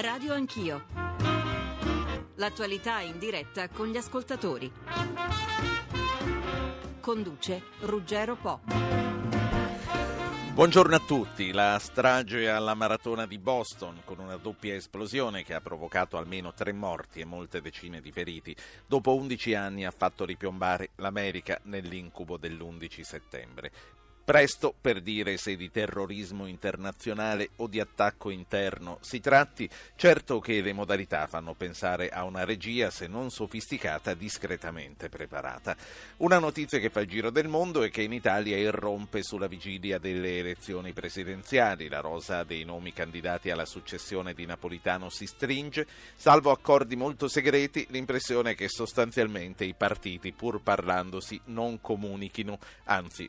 Radio Anch'io. L'attualità in diretta con gli ascoltatori. Conduce Ruggero Po. Buongiorno a tutti. La strage alla maratona di Boston con una doppia esplosione che ha provocato almeno tre morti e molte decine di feriti, dopo 11 anni ha fatto ripiombare l'America nell'incubo dell'11 settembre. Presto per dire se di terrorismo internazionale o di attacco interno si tratti, certo che le modalità fanno pensare a una regia, se non sofisticata, discretamente preparata. Una notizia che fa il giro del mondo è che in Italia irrompe sulla vigilia delle elezioni presidenziali. La rosa dei nomi candidati alla successione di Napolitano si stringe, salvo accordi molto segreti, l'impressione è che sostanzialmente i partiti, pur parlandosi, non comunichino, anzi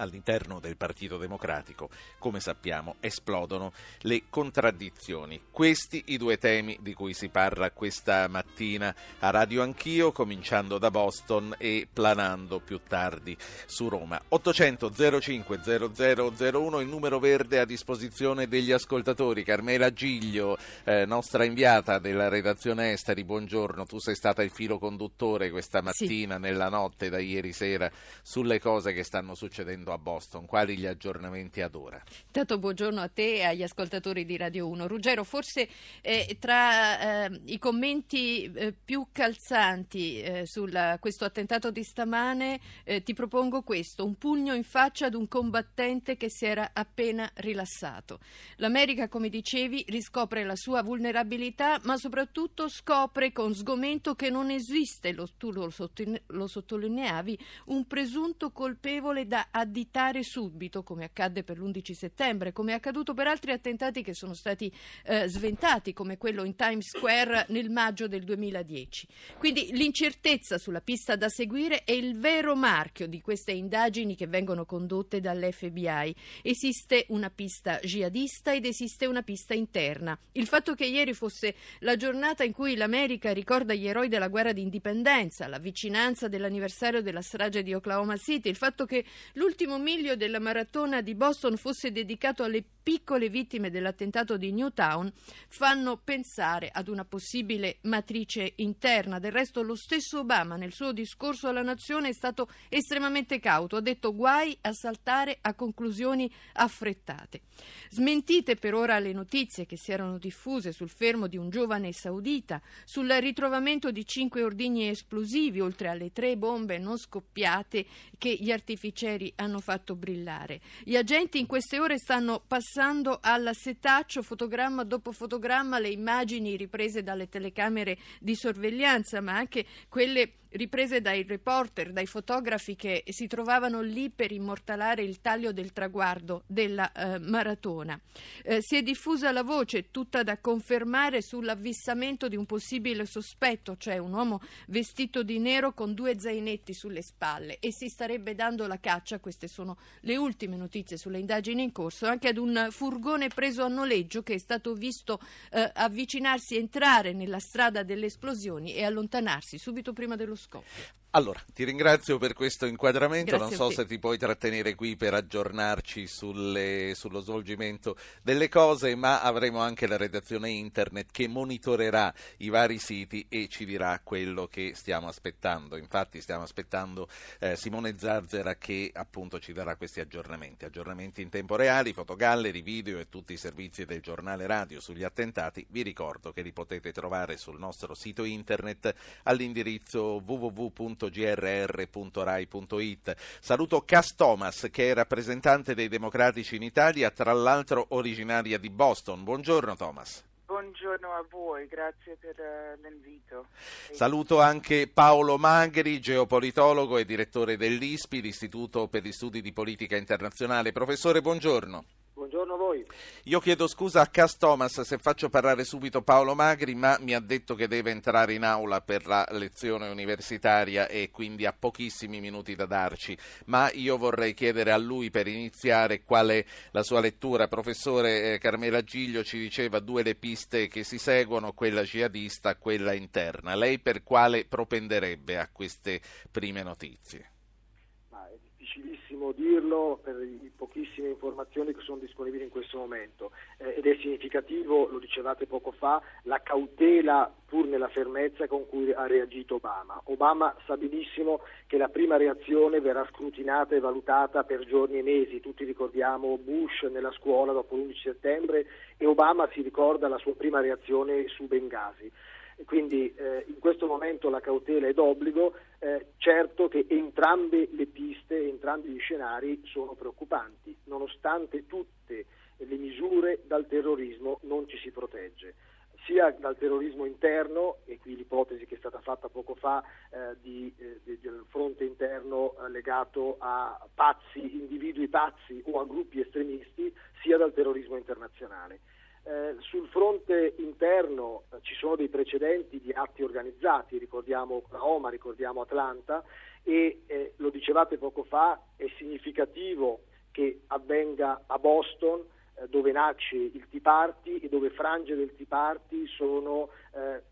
all'interno del Partito Democratico, come sappiamo, esplodono le contraddizioni. Questi i due temi di cui si parla questa mattina a Radio Anch'io, cominciando da Boston e planando più tardi su Roma. 800 05 0001 il numero verde a disposizione degli ascoltatori. Carmela Giglio, eh, nostra inviata della redazione esteri, buongiorno. Tu sei stata il filo conduttore questa mattina, sì. nella notte, da ieri sera, sulle cose che stanno succedendo a Boston. Quali gli aggiornamenti ad ora? Intanto buongiorno a te e agli ascoltatori di Radio 1. Ruggero, forse eh, tra eh, i commenti eh, più calzanti eh, su questo attentato di stamane eh, ti propongo questo, un pugno in faccia ad un combattente che si era appena rilassato. L'America, come dicevi, riscopre la sua vulnerabilità, ma soprattutto scopre con sgomento che non esiste, lo, tu lo sottolineavi, un presunto colpevole da addirittura additare subito, come accadde per l'11 settembre, come è accaduto per altri attentati che sono stati eh, sventati, come quello in Times Square nel maggio del 2010. Quindi l'incertezza sulla pista da seguire è il vero marchio di queste indagini che vengono condotte dall'FBI. Esiste una pista jihadista ed esiste una pista interna. Il fatto che ieri fosse la giornata in cui l'America ricorda gli eroi della guerra d'indipendenza, la vicinanza dell'anniversario della strage di Oklahoma City, il fatto che l'ultimo l'ultimo miglio della maratona di Boston fosse dedicato alle piccole vittime dell'attentato di Newtown fanno pensare ad una possibile matrice interna. Del resto lo stesso Obama nel suo discorso alla nazione è stato estremamente cauto, ha detto guai a saltare a conclusioni affrettate. Smentite per ora le notizie che si erano diffuse sul fermo di un giovane saudita, sul ritrovamento di cinque ordigni esplosivi oltre alle tre bombe non scoppiate che gli artificieri hanno fatto brillare. Gli agenti in queste ore stanno passando al setaccio fotogramma dopo fotogramma le immagini riprese dalle telecamere di sorveglianza, ma anche quelle riprese dai reporter, dai fotografi che si trovavano lì per immortalare il taglio del traguardo della eh, maratona. Eh, si è diffusa la voce, tutta da confermare, sull'avvissamento di un possibile sospetto, cioè un uomo vestito di nero con due zainetti sulle spalle e si starebbe dando la caccia, queste sono le ultime notizie sulle indagini in corso, anche ad un furgone preso a noleggio che è stato visto eh, avvicinarsi, entrare nella strada delle esplosioni e allontanarsi subito prima dello Go. Allora, ti ringrazio per questo inquadramento, Grazie non so se ti puoi trattenere qui per aggiornarci sulle, sullo svolgimento delle cose, ma avremo anche la redazione internet che monitorerà i vari siti e ci dirà quello che stiamo aspettando. Infatti stiamo aspettando eh, Simone Zarzera che appunto ci darà questi aggiornamenti, aggiornamenti in tempo reale, fotogalleri, video e tutti i servizi del giornale radio sugli attentati. Vi ricordo che li potete trovare sul nostro sito internet all'indirizzo www www.grr.rai.it. Saluto Cass Thomas, che è rappresentante dei democratici in Italia, tra l'altro originaria di Boston. Buongiorno Thomas. Buongiorno a voi, grazie per uh, l'invito. Saluto anche Paolo Magri, geopolitologo e direttore dell'ISPI, l'Istituto per gli Studi di Politica Internazionale. Professore, buongiorno. Buongiorno a voi. Io chiedo scusa a Cas Thomas se faccio parlare subito Paolo Magri, ma mi ha detto che deve entrare in aula per la lezione universitaria e quindi ha pochissimi minuti da darci. Ma io vorrei chiedere a lui per iniziare qual è la sua lettura. Professore eh, Carmela Giglio ci diceva due le piste che si seguono, quella jihadista, quella interna. Lei per quale propenderebbe a queste prime notizie? Difficilissimo dirlo per le pochissime informazioni che sono disponibili in questo momento eh, ed è significativo, lo dicevate poco fa, la cautela pur nella fermezza con cui ha reagito Obama. Obama sa benissimo che la prima reazione verrà scrutinata e valutata per giorni e mesi, tutti ricordiamo Bush nella scuola dopo l'11 settembre e Obama si ricorda la sua prima reazione su Benghazi. Quindi eh, in questo momento la cautela è d'obbligo, eh, certo che entrambe le piste, entrambi gli scenari sono preoccupanti, nonostante tutte le misure dal terrorismo non ci si protegge. Sia dal terrorismo interno, e qui l'ipotesi che è stata fatta poco fa eh, di, eh, del fronte interno eh, legato a pazzi, individui pazzi o a gruppi estremisti, sia dal terrorismo internazionale. Eh, sul fronte interno eh, ci sono dei precedenti di atti organizzati, ricordiamo Oklahoma, ricordiamo Atlanta e eh, lo dicevate poco fa, è significativo che avvenga a Boston eh, dove nasce il Tea Party e dove frange del Tea Party sono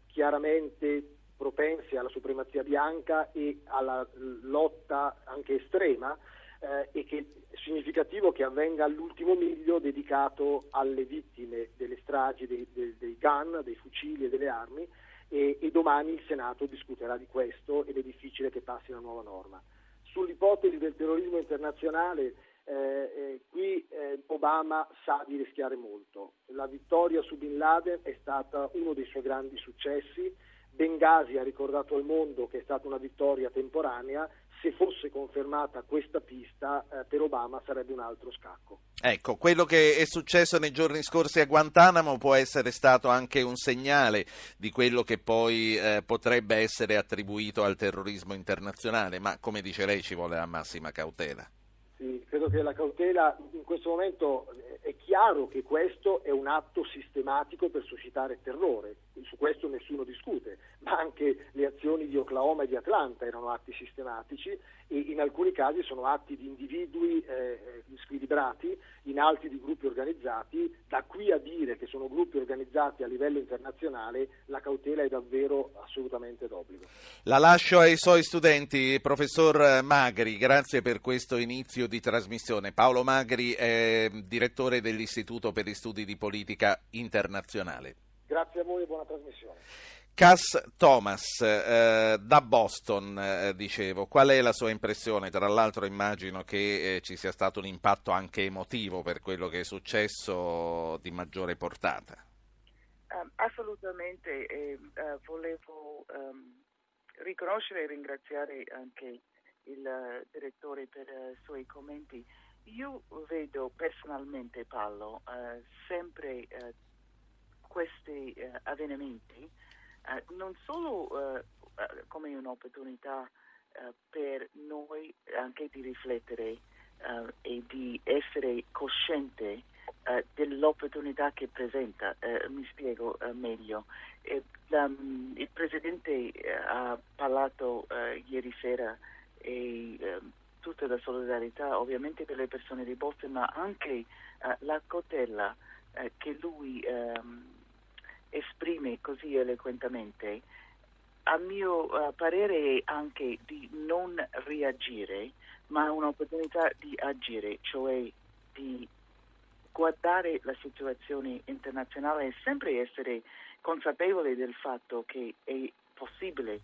chiaramente propense alla supremazia bianca e alla lotta anche estrema eh, e che è significativo che avvenga all'ultimo miglio dedicato alle vittime delle stragi dei, dei, dei gun, dei fucili e delle armi e, e, domani il Senato discuterà di questo ed è difficile che passi una nuova norma. Sull'ipotesi del terrorismo internazionale eh, eh, qui eh, Obama sa di rischiare molto. La vittoria su Bin Laden è stata uno dei suoi grandi successi. Benghazi ha ricordato al mondo che è stata una vittoria temporanea se fosse confermata questa pista eh, per Obama sarebbe un altro scacco. Ecco, quello che è successo nei giorni scorsi a Guantanamo può essere stato anche un segnale di quello che poi eh, potrebbe essere attribuito al terrorismo internazionale, ma come dice lei ci vuole la massima cautela. Sì, credo che la cautela in questo momento è chiaro che questo è un atto sistematico per suscitare terrore, su questo nessuno discute, ma anche le azioni di Oklahoma e di Atlanta erano atti sistematici e in alcuni casi sono atti di individui eh, squilibrati, in altri di gruppi organizzati, da qui a dire che sono gruppi organizzati a livello internazionale la cautela è davvero assolutamente d'obbligo. La lascio ai suoi studenti, professor Magri, grazie per questo inizio di trasmissione. Paolo Magri è direttore dell'Istituto per gli Studi di Politica Internazionale. Grazie a voi e buona trasmissione. Cass Thomas eh, da Boston, eh, dicevo, qual è la sua impressione? Tra l'altro immagino che eh, ci sia stato un impatto anche emotivo per quello che è successo di maggiore portata. Um, assolutamente, eh, volevo um, riconoscere e ringraziare anche il direttore per i suoi commenti. Io vedo personalmente, Paolo, eh, sempre eh, questi avvenimenti eh, non solo eh, eh, come un'opportunità per noi anche di riflettere e di essere cosciente dell'opportunità che presenta. mi spiego meglio. La, il Presidente ha parlato ieri sera e tutta la solidarietà ovviamente per le persone di Boston, ma anche la cautela che lui ehm, esprime così eloquentemente, a mio uh, parere anche di non reagire, ma un'opportunità di agire, cioè di guardare la situazione internazionale e sempre essere consapevole del fatto che è possibile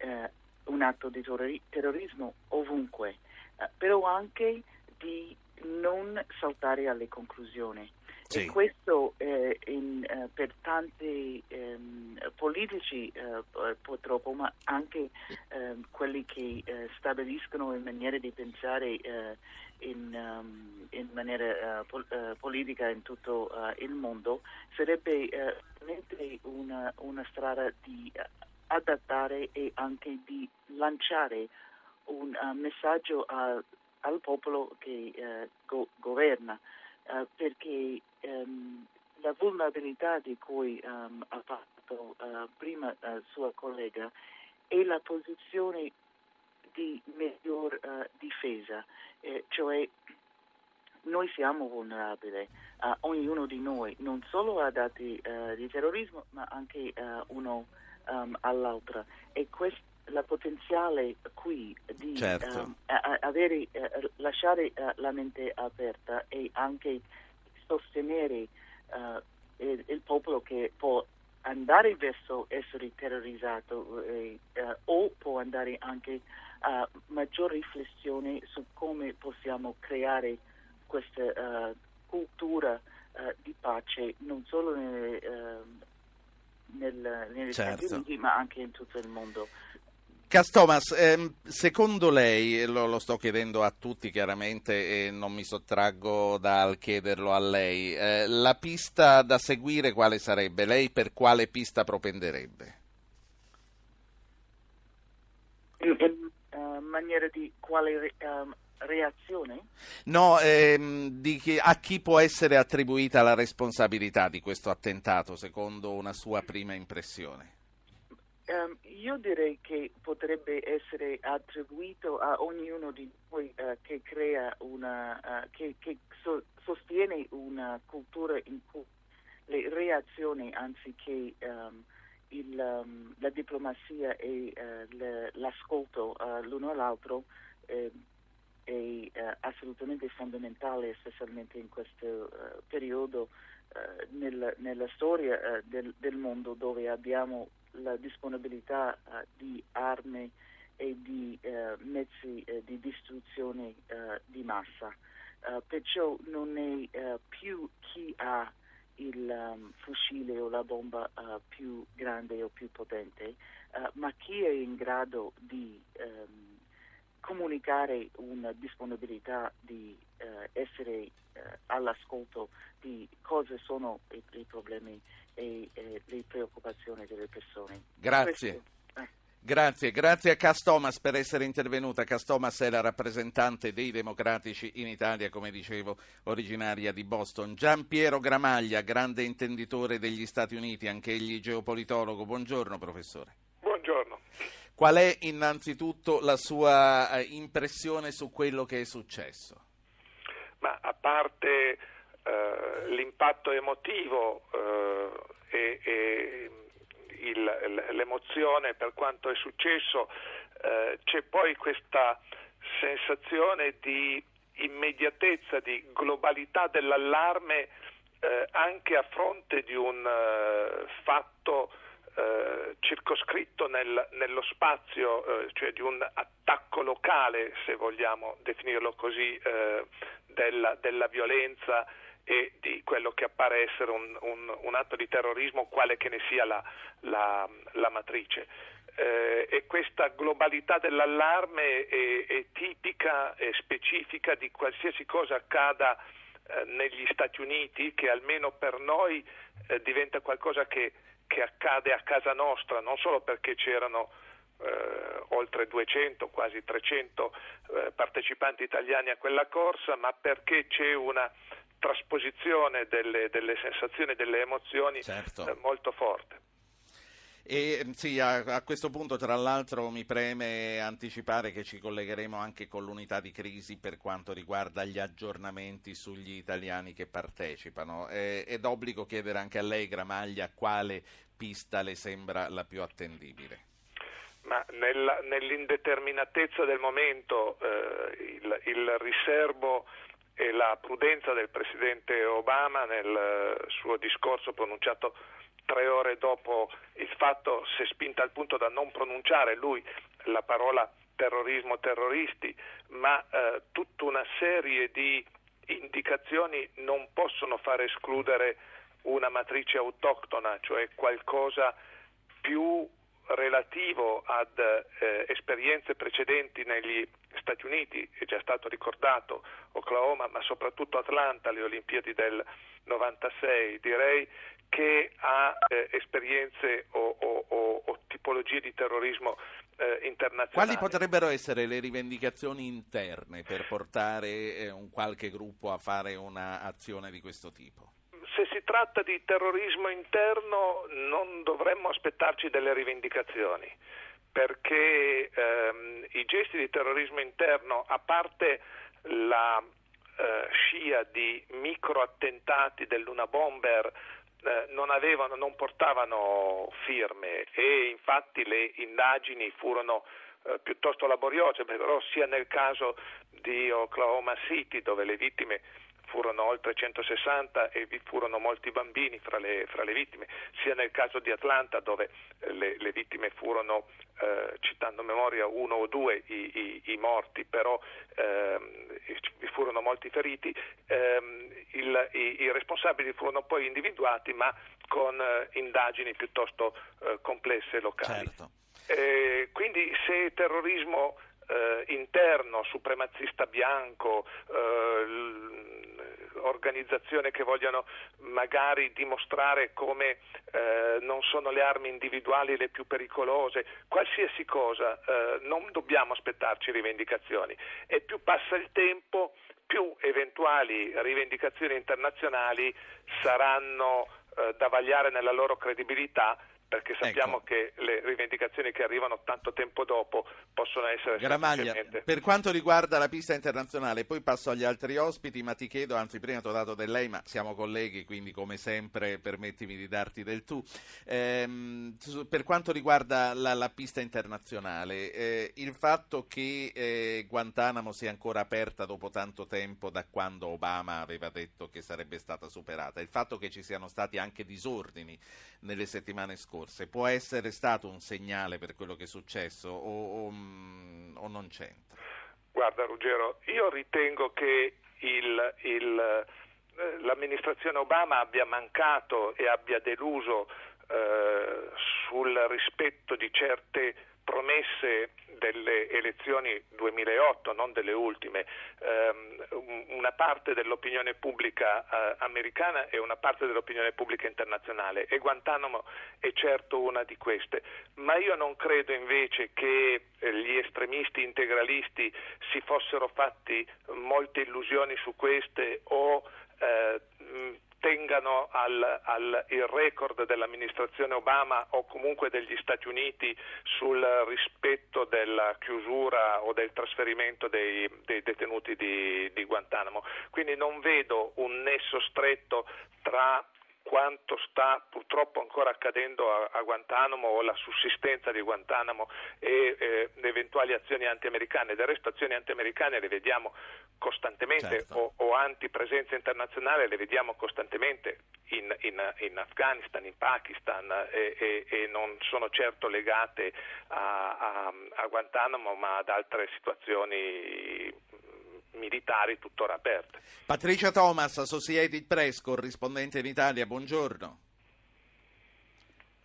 uh, un atto di terrorismo ovunque, però anche di non saltare alle conclusioni. Sì. E questo eh, in, eh, per tanti ehm, politici eh, purtroppo, ma anche ehm, quelli che eh, stabiliscono in maniera di pensare eh, in, um, in, maniera pol- politica in tutto il mondo, sarebbe veramente una, una, strada di adattare e anche di lanciare un messaggio a, al popolo che go- governa. Uh, perché um, la vulnerabilità di cui um, ha fatto uh, prima uh, sua collega è la posizione di miglior difesa, eh, cioè noi siamo vulnerabili, ognuno di noi, non solo a dati di terrorismo, ma anche uno um, all'altro. E quest- la potenziale qui di Certo. ehm, a- avere, eh, lasciare eh, la mente aperta e anche sostenere eh, il, il popolo che può andare verso essere terrorizzato eh, o può andare anche a maggior riflessione su come possiamo creare questa cultura di pace non solo nelle, ehm, nel- negli Stati Certo. Uniti ma anche in tutto il mondo. Castomas, ehm, secondo lei, e lo, lo sto chiedendo a tutti chiaramente e non mi sottraggo dal chiederlo a lei, eh, la pista da seguire quale sarebbe? Lei per quale pista propenderebbe? In, in, eh, maniera di quale ehm, reazione? No, ehm, di chi- a chi può essere attribuita la responsabilità di questo attentato, secondo una sua prima impressione? Ehm, io direi che potrebbe essere attribuito a ognuno di noi eh, che crea una, eh, che, che so- sostiene una cultura in cui le reazioni anziché ehm, il, ehm, la diplomazia e eh, le- l'ascolto l'uno all'altro eh, è assolutamente fondamentale, specialmente in questo periodo nel- nella storia del, del mondo dove abbiamo la disponibilità eh, di armi e di eh, mezzi eh, di distruzione di massa. Perciò non è più chi ha il um, fucile o la bomba più grande o più potente, ma chi è in grado di ehm, comunicare una disponibilità di eh, essere eh, all'ascolto di cosa sono i, i problemi e eh, le preoccupazioni delle persone. Grazie. Questo- eh. Grazie, grazie a Castomas per essere intervenuta. Castomas è la rappresentante dei democratici in Italia, come dicevo, originaria di Boston. Gian Piero Gramaglia, grande intenditore degli Stati Uniti, anche egli geopolitologo. Buongiorno, professore. Buongiorno. Qual è innanzitutto la sua eh, impressione su quello che è successo? Ma a parte eh, l'impatto emotivo eh, e, e il- l'emozione per quanto è successo, eh, c'è poi questa sensazione di immediatezza, di globalità dell'allarme eh, anche a fronte di un eh, fatto eh, circoscritto nel- nello spazio, eh, cioè di un attacco locale, se vogliamo definirlo così, eh, della, della violenza e di quello che appare essere un, un- un atto di terrorismo, quale che ne sia la, la- la matrice. Eh, e questa globalità dell'allarme è, è tipica e specifica di qualsiasi cosa accada eh, negli Stati Uniti, che almeno per noi eh, diventa qualcosa che, che accade a casa nostra, non solo perché c'erano eh, oltre 200, quasi 300 eh, partecipanti italiani a quella corsa, ma perché c'è una trasposizione delle, delle sensazioni e delle emozioni Certo. eh, molto forte. E sì, a, a questo punto tra l'altro mi preme anticipare che ci collegheremo anche con l'unità di crisi per quanto riguarda gli aggiornamenti sugli italiani che partecipano. È, è d'obbligo chiedere anche a lei, Gramaglia, quale pista le sembra la più attendibile. Ma nella- nell'indeterminatezza del momento eh, il, il riservo e la prudenza del Presidente Obama nel eh, suo discorso pronunciato tre ore dopo il fatto si è spinta al punto da non pronunciare lui la parola terrorismo terroristi, ma eh, tutta una serie di indicazioni non possono far escludere una matrice autoctona, cioè qualcosa più relativo ad eh, esperienze precedenti negli Stati Uniti, è già stato ricordato Oklahoma, ma soprattutto Atlanta, le Olimpiadi del 96, direi che ha eh, esperienze o, o- o- o tipologie di terrorismo eh, internazionali. Quali potrebbero essere le rivendicazioni interne per portare eh, un qualche gruppo a fare un'azione di questo tipo? Se si tratta di terrorismo interno non dovremmo aspettarci delle rivendicazioni, perché ehm, i gesti di terrorismo interno, a parte la eh, scia di microattentati del Luna Bomber eh, non, avevano, non portavano firme e infatti le indagini furono eh, piuttosto laboriose, però sia nel caso di Oklahoma City dove le vittime furono oltre 160 e vi furono molti bambini fra le, fra le vittime, sia nel caso di Atlanta dove eh, le, le vittime furono, eh, citando memoria, uno o due i, i, i morti, però ehm, vi furono molti feriti, ehm, il, i, i, responsabili furono poi individuati ma con eh, indagini piuttosto eh, complesse locali. Certo. Eh, quindi se terrorismo eh, interno, supremazista bianco, organizzazioni che vogliono magari dimostrare come eh, non sono le armi individuali le più pericolose, qualsiasi cosa, eh, non dobbiamo aspettarci rivendicazioni. E più passa il tempo più eventuali rivendicazioni internazionali saranno eh, da vagliare nella loro credibilità perché sappiamo ecco. che le rivendicazioni che arrivano tanto tempo dopo possono essere Gramaglia, per quanto riguarda la pista internazionale, poi passo agli altri ospiti, ma ti chiedo, anzi prima ti ho dato del lei, ma siamo colleghi, quindi come sempre permettimi di darti del tu. Ehm, per quanto riguarda la, la pista internazionale, eh, il fatto che eh, Guantanamo sia ancora aperta dopo tanto tempo da quando Obama aveva detto che sarebbe stata superata, il fatto che ci siano stati anche disordini nelle settimane scorse, scorse può essere stato un segnale per quello che è successo o, o, mm, o non c'entra? Guarda Ruggero, io ritengo che il, il, eh, l'amministrazione Obama abbia mancato e abbia deluso eh, sul rispetto di certe promesse delle elezioni 2008, non delle ultime, ehm, una parte dell'opinione pubblica eh, americana e una parte dell'opinione pubblica internazionale. E Guantanamo è certo una di queste, ma io non credo invece che eh, gli estremisti integralisti si fossero fatti molte illusioni su queste o eh, tengano al, al, il record dell'amministrazione Obama o comunque degli Stati Uniti sul rispetto della chiusura o del trasferimento dei, dei detenuti di, di Guantanamo. Quindi non vedo un nesso stretto tra quanto sta purtroppo ancora accadendo a, a Guantanamo o la sussistenza di Guantanamo e eh, eventuali azioni anti-americane. Del resto azioni anti-americane le vediamo costantemente certo. o, o anti-presenza internazionale le vediamo costantemente in, in, in Afghanistan, in Pakistan e, e, e, non sono certo legate a, a, a Guantanamo ma ad altre situazioni militari tuttora aperte. Patricia Thomas, Associated Press, corrispondente in Italia, buongiorno.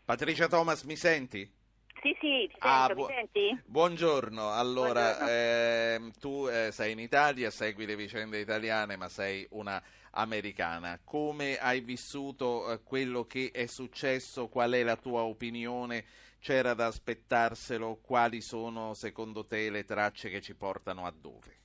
Patricia Thomas, mi senti? Sì, sì, ti ah, sento, bu- mi senti? Buongiorno, allora buongiorno. Eh, tu eh, sei in Italia, segui le vicende italiane, ma sei una americana. Come hai vissuto eh, quello che è successo? Qual è la tua opinione? C'era da aspettarselo? Quali sono secondo te le tracce che ci portano a dove?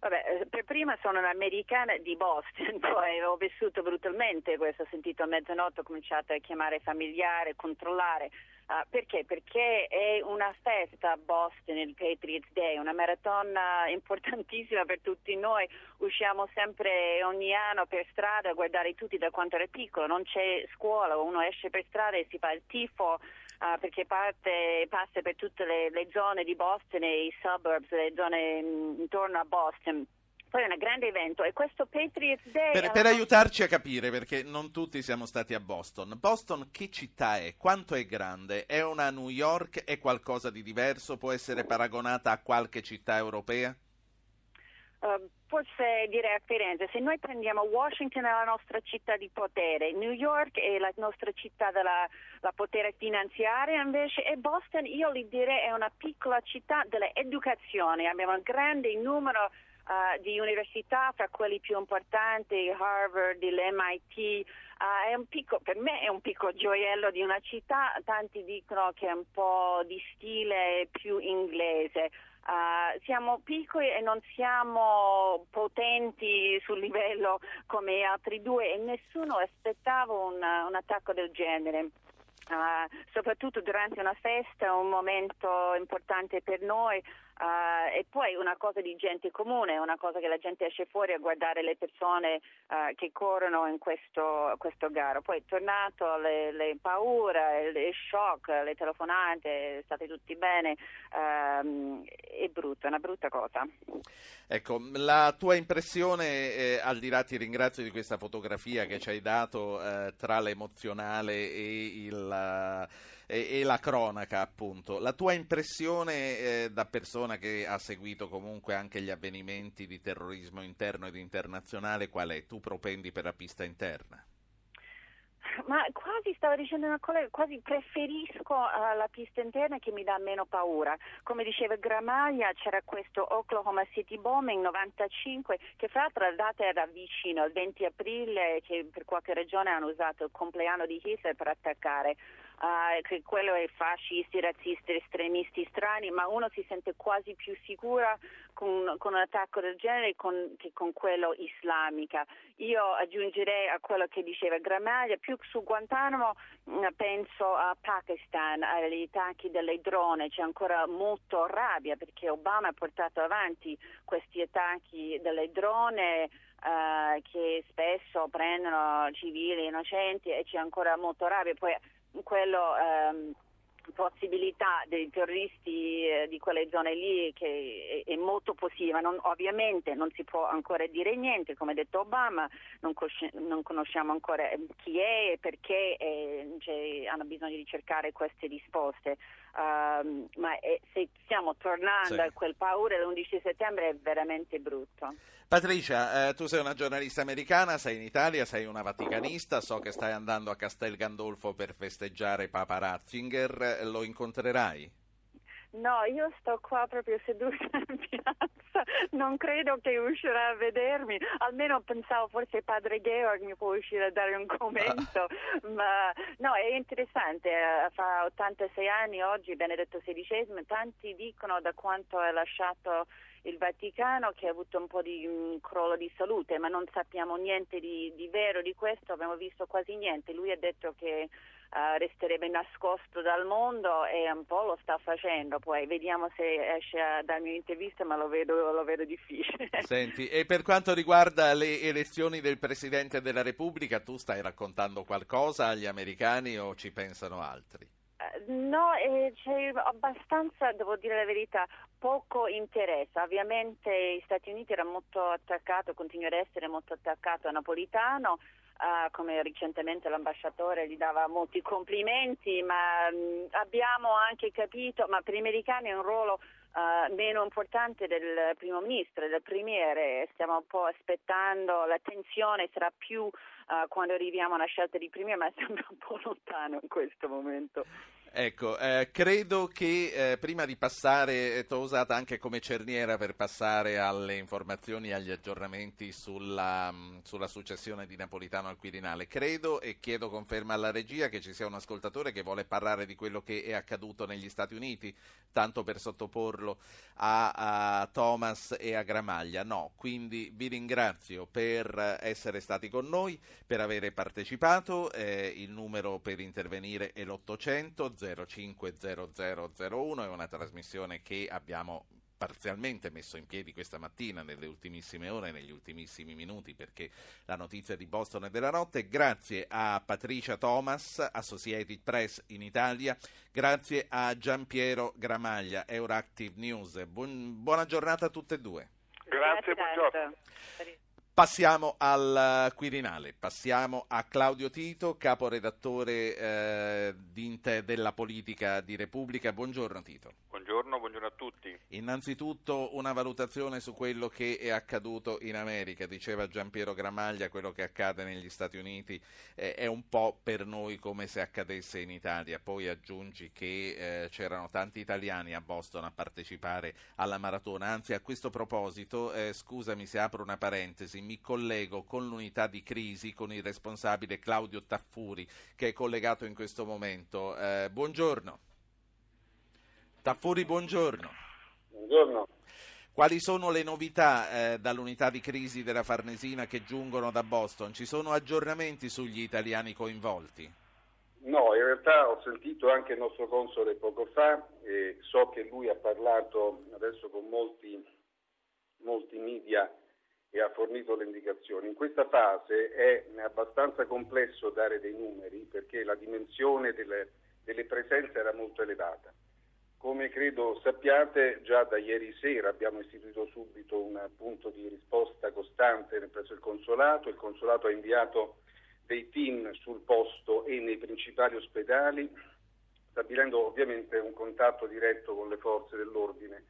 Vabbè, eh, per prima sono un'americana di Boston, poi ho vissuto brutalmente questo, ho sentito a mezzanotte, ho cominciato a chiamare familiare, controllare. Uh, perché? Perché è una festa a Boston, il Patriots Day, una maratona importantissima per tutti noi. Usciamo sempre ogni anno per strada a guardare tutti da quanto era piccolo, non c'è scuola, uno esce per strada e si fa il tifo uh, perché parte, passa per tutte le, le, zone di Boston e i suburbs, le zone mh, mm, intorno a Boston. Poi è un grande evento e questo Patriots Day... Per, per aiutarci a capire, perché non tutti siamo stati a Boston, Boston che città è? Quanto è grande? È una New York? È qualcosa di diverso? Può essere paragonata a qualche città europea? Uh, forse direi a Firenze, se noi prendiamo Washington è la nostra città di potere, New York è la nostra città della potere finanziaria invece e Boston io li direi è una piccola città dell'educazione, abbiamo un grande numero uh, di università, fra quelli più importanti, Harvard, l'MIT, uh, picco, per me è un piccolo gioiello di una città, tanti dicono che è un po' di stile più inglese. Uh, siamo piccoli e non siamo potenti sul livello come altri due e nessuno aspettava un, un attacco del genere. Uh, soprattutto durante una festa, un momento importante per noi. Uh, e poi una cosa di gente comune, una cosa che la gente esce fuori a guardare le persone uh, che corrono in questo, questo gara. Poi è tornato le, le paure, le shock, le telefonate, state tutti bene, uh, è brutta, è una brutta cosa. Ecco, la tua impressione, eh, al di là ti ringrazio di questa fotografia che ci hai dato eh, tra l'emozionale e il e, e la cronaca, appunto. La tua impressione eh, da persona che ha seguito comunque anche gli avvenimenti di terrorismo interno ed internazionale qual è? Tu propendi per la pista interna? Ma quasi stavo dicendo una collega, quasi preferisco uh, la pista interna che mi dà meno paura. Come diceva Gramaglia, c'era questo Oklahoma City bombing 95, che fra l'altro la data era vicino, il 20 aprile, che per qualche ragione hanno usato il compleanno di Hitler per attaccare uh, che quello è fascisti, razzisti, estremisti strani, ma uno si sente quasi più sicura con, con un attacco del genere con, che con quello islamica. Io aggiungerei a quello che diceva Gramaglia, più su Guantanamo mm, penso a Pakistan, agli attacchi delle drone, c'è ancora molto rabbia perché Obama ha portato avanti questi attacchi delle drone. Uh, che spesso prendono civili innocenti e c'è ancora molto rabbia. Poi quello ehm, possibilità dei terroristi eh, di quelle zone lì che è, è molto positiva. Non, ovviamente non si può ancora dire niente, come ha detto Obama, non, cosci- non conosciamo ancora eh, chi è e perché e, cioè, hanno bisogno di cercare queste risposte. Uh, ma è, se stiamo tornando sì. a quel paura dell'11 settembre è veramente brutto. Patricia, eh, tu sei una giornalista americana, sei in Italia, sei una vaticanista, so che stai andando a Castel Gandolfo per festeggiare Papa Ratzinger, lo incontrerai? No, io sto qua proprio seduta in piazza, non credo che uscirà a vedermi, almeno pensavo forse padre Georg mi può uscire a dare un commento, ma no, è interessante, eh, fa 86 anni oggi, Benedetto XVI, tanti dicono da quanto ha lasciato il Vaticano che ha avuto un po' di um, crollo di salute, ma non sappiamo niente di, di, vero di questo, abbiamo visto quasi niente. Lui ha detto che uh, resterebbe nascosto dal mondo e un po' lo sta facendo, poi vediamo se esce a darmi un'intervista, ma lo vedo, lo vedo difficile. Senti, e per quanto riguarda le elezioni del Presidente della Repubblica, tu stai raccontando qualcosa agli americani o ci pensano altri? No, eh, c'è abbastanza, devo dire la verità, poco interesse. Ovviamente gli Stati Uniti era molto attaccato, continua ad essere molto attaccato a Napolitano, uh, come recentemente l'ambasciatore gli dava molti complimenti, ma mh, mm, abbiamo anche capito, ma per gli americani è un ruolo Uh, meno importante del primo ministro, del premiere, stiamo un po' aspettando, l'attenzione sarà più uh, quando arriviamo alla scelta di premiere, ma sembra un po' lontano in questo momento. Ecco, eh, credo che eh, prima di passare, eh, ti ho usata anche come cerniera per passare alle informazioni e agli aggiornamenti sulla, mm, sulla, successione di Napolitano al Quirinale. Credo e chiedo conferma alla regia che ci sia un ascoltatore che vuole parlare di quello che è accaduto negli Stati Uniti, tanto per sottoporlo a, a Thomas e a Gramaglia. No, quindi vi ringrazio per essere stati con noi, per avere partecipato. Eh, il numero per intervenire è l'800 050001, è una trasmissione che abbiamo parzialmente messo in piedi questa mattina, nelle ultimissime ore, negli ultimissimi minuti, perché la notizia di Boston è della notte. Grazie a Patricia Thomas, Associated Press in Italia, grazie a Giampiero Gramaglia, Euractiv News. Buon, buona giornata a tutte e due. Grazie, buongiorno. Passiamo al Quirinale, passiamo a Claudio Tito, caporedattore eh, della politica di Repubblica. Buongiorno Tito. Buongiorno, buongiorno a tutti. Innanzitutto una valutazione su quello che è accaduto in America. Diceva Giampiero Gramaglia, quello che accade negli Stati Uniti eh, è un po' per noi come se accadesse in Italia. Poi aggiungi che eh, c'erano tanti italiani a Boston a partecipare alla maratona. Anzi, a questo proposito, eh, scusami se apro una parentesi, mi collego con l'unità di crisi con il responsabile Claudio Taffuri che è collegato in questo momento. Eh, buongiorno. Taffuri, buongiorno. Buongiorno. Quali sono le novità eh, dall'unità di crisi della Farnesina che giungono da Boston? Ci sono aggiornamenti sugli italiani coinvolti? No, in realtà ho sentito anche il nostro console poco fa e so che lui ha parlato adesso con molti, molti media e ha fornito le indicazioni. In questa fase è abbastanza complesso dare dei numeri perché la dimensione delle, delle presenze era molto elevata. Come credo sappiate, già da ieri sera abbiamo istituito subito un punto di risposta costante presso il consolato. Il consolato ha inviato dei team sul posto e nei principali ospedali, stabilendo ovviamente un contatto diretto con le forze dell'ordine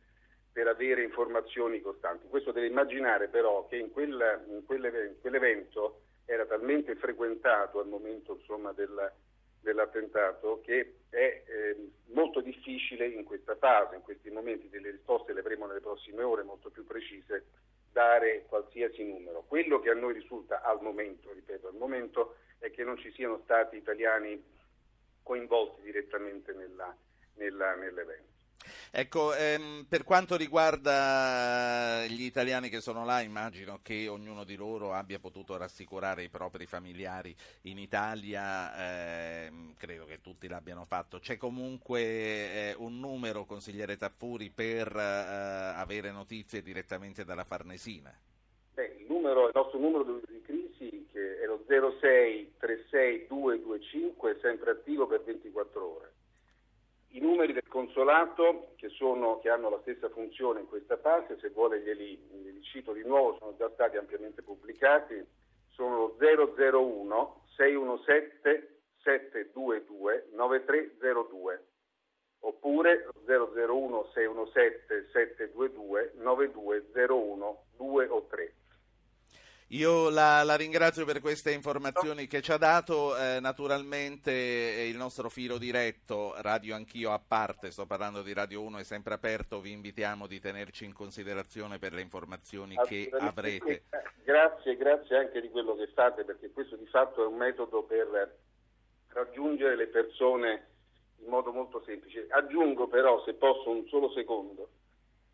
per avere informazioni costanti. Questo deve immaginare però che in, quel, in, quell'evento, era talmente frequentato al momento insomma, del, dell'attentato che è eh, molto difficile in questa fase, in questi momenti delle risposte le avremo nelle prossime ore molto più precise, dare qualsiasi numero. Quello che a noi risulta al momento, ripeto, al momento è che non ci siano stati italiani coinvolti direttamente nella, nella, nell'evento. Ecco, ehm, per quanto riguarda gli italiani che sono là, immagino che ognuno di loro abbia potuto rassicurare i propri familiari in Italia, ehm, credo che tutti l'abbiano fatto. C'è comunque eh, un numero, consigliere Taffuri, per eh, avere notizie direttamente dalla Farnesina? Beh, il, numero, il nostro numero di crisi, è lo 06 36 225, è sempre attivo per 24 ore. I numeri del consolato che, sono, che, hanno la stessa funzione in questa fase, se vuole glieli, glieli cito di nuovo, sono già stati ampiamente pubblicati, sono 001 617 722 9302 oppure 001 617 722 9201 2 o 3. Io la, la, ringrazio per queste informazioni che ci ha dato. Eh, naturalmente il nostro filo diretto, radio anch'io a parte, sto parlando di Radio 1, è sempre aperto. Vi invitiamo di tenerci in considerazione per le informazioni che avrete. Grazie, grazie anche di quello che fate, perché questo di fatto è un metodo per raggiungere le persone in modo molto semplice. Aggiungo però, se posso, un solo secondo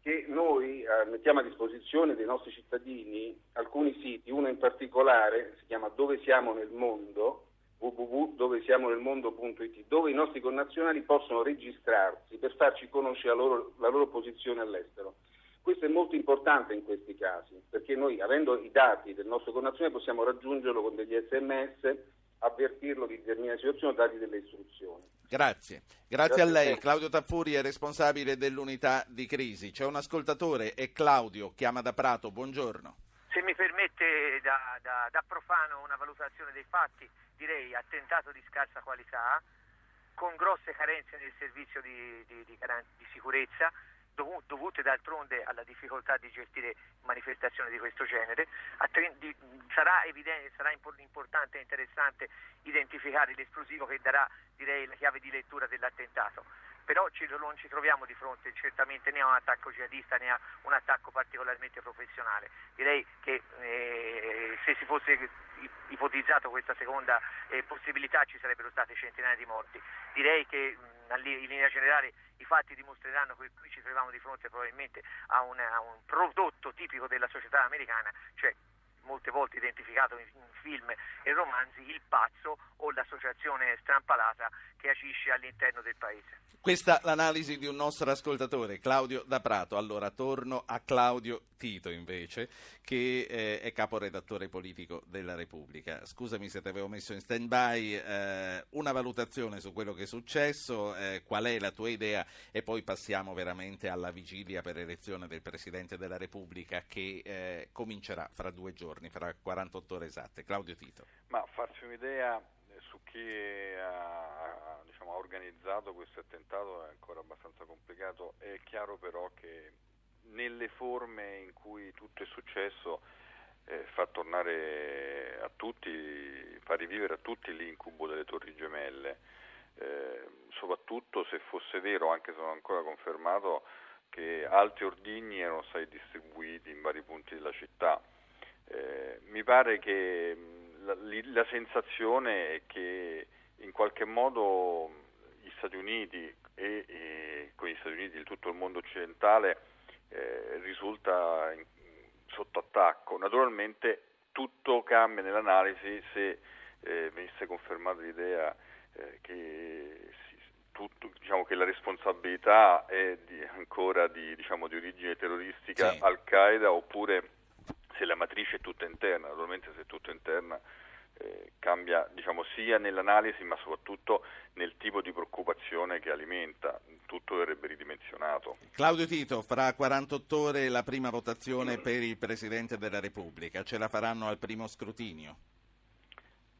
che noi eh, mettiamo a disposizione dei nostri cittadini alcuni siti, uno in particolare si chiama Dove siamo nel mondo, www.dovesiamonelmondo.it, dove i nostri connazionali possono registrarsi per farci conoscere la loro, la loro posizione all'estero. Questo è molto importante in questi casi, perché noi avendo i dati del nostro connazionale possiamo raggiungerlo con degli sms, avvertirlo di determinate situazioni, dargli delle istruzioni. Grazie. Grazie, Grazie a lei. Claudio Taffuri è responsabile dell'unità di crisi. C'è un ascoltatore, è Claudio, chiama da Prato. Buongiorno. Se mi permette da, da, da profano una valutazione dei fatti, direi attentato di scarsa qualità, con grosse carenze nel servizio di, di, di, di sicurezza, dovute d'altronde alla difficoltà di gestire manifestazioni di questo genere. Sarà, evidente, sarà importante e interessante identificare l'esplosivo che darà direi, la chiave di lettura dell'attentato però non ci troviamo di fronte certamente né a un attacco jihadista né a un attacco particolarmente professionale. Direi che eh, se si fosse ipotizzato questa seconda eh, possibilità ci sarebbero state centinaia di morti. Direi che in linea generale i fatti dimostreranno che qui ci troviamo di fronte probabilmente a, una, a un prodotto tipico della società americana, cioè molte volte identificato in, film e romanzi, il pazzo o l'associazione strampalata che agisce all'interno del paese. Questa è l'analisi di un nostro ascoltatore, Claudio da Prato. Allora torno a Claudio Tito invece, che eh, è caporedattore politico della Repubblica. Scusami se ti avevo messo in stand-by, eh, una valutazione su quello che è successo, eh, qual è la tua idea e poi passiamo veramente alla vigilia per l'elezione del Presidente della Repubblica che eh, comincerà fra due giorni, fra 48 ore esatte. Claudio Tito. Ma farsi un'idea su chi ha, diciamo, ha, organizzato questo attentato è ancora abbastanza complicato, è chiaro però che nelle forme in cui tutto è successo eh, fa tornare a tutti, fa rivivere a tutti l'incubo delle torri gemelle, eh, soprattutto se fosse vero, anche se non ancora confermato, che altri ordigni erano stati distribuiti in vari punti della città. Eh, mi pare che la, la, sensazione è che in qualche modo gli Stati Uniti e, e con gli Stati Uniti tutto il mondo occidentale eh, risulta in, sotto attacco. Naturalmente tutto cambia nell'analisi se eh, venisse confermata l'idea eh, che, si, tutto, diciamo che la responsabilità è di, ancora di, diciamo, di, origine terroristica sì. Al-Qaeda oppure se la matrice è tutta interna, naturalmente se è tutta interna eh, cambia diciamo, sia nell'analisi ma soprattutto nel tipo di preoccupazione che alimenta, tutto verrebbe ridimensionato. Claudio Tito, fra 48 ore la prima votazione per il Presidente della Repubblica, ce la faranno al primo scrutinio?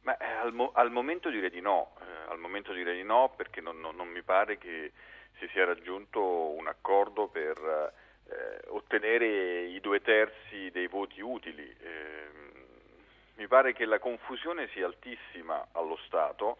Ma, eh, al, mo- al, momento direi di no, eh, al momento direi di no perché non, non, non, mi pare che si sia raggiunto un accordo per eh, ottenere i due terzi dei voti utili. Ehm, mi pare che la confusione sia altissima allo Stato,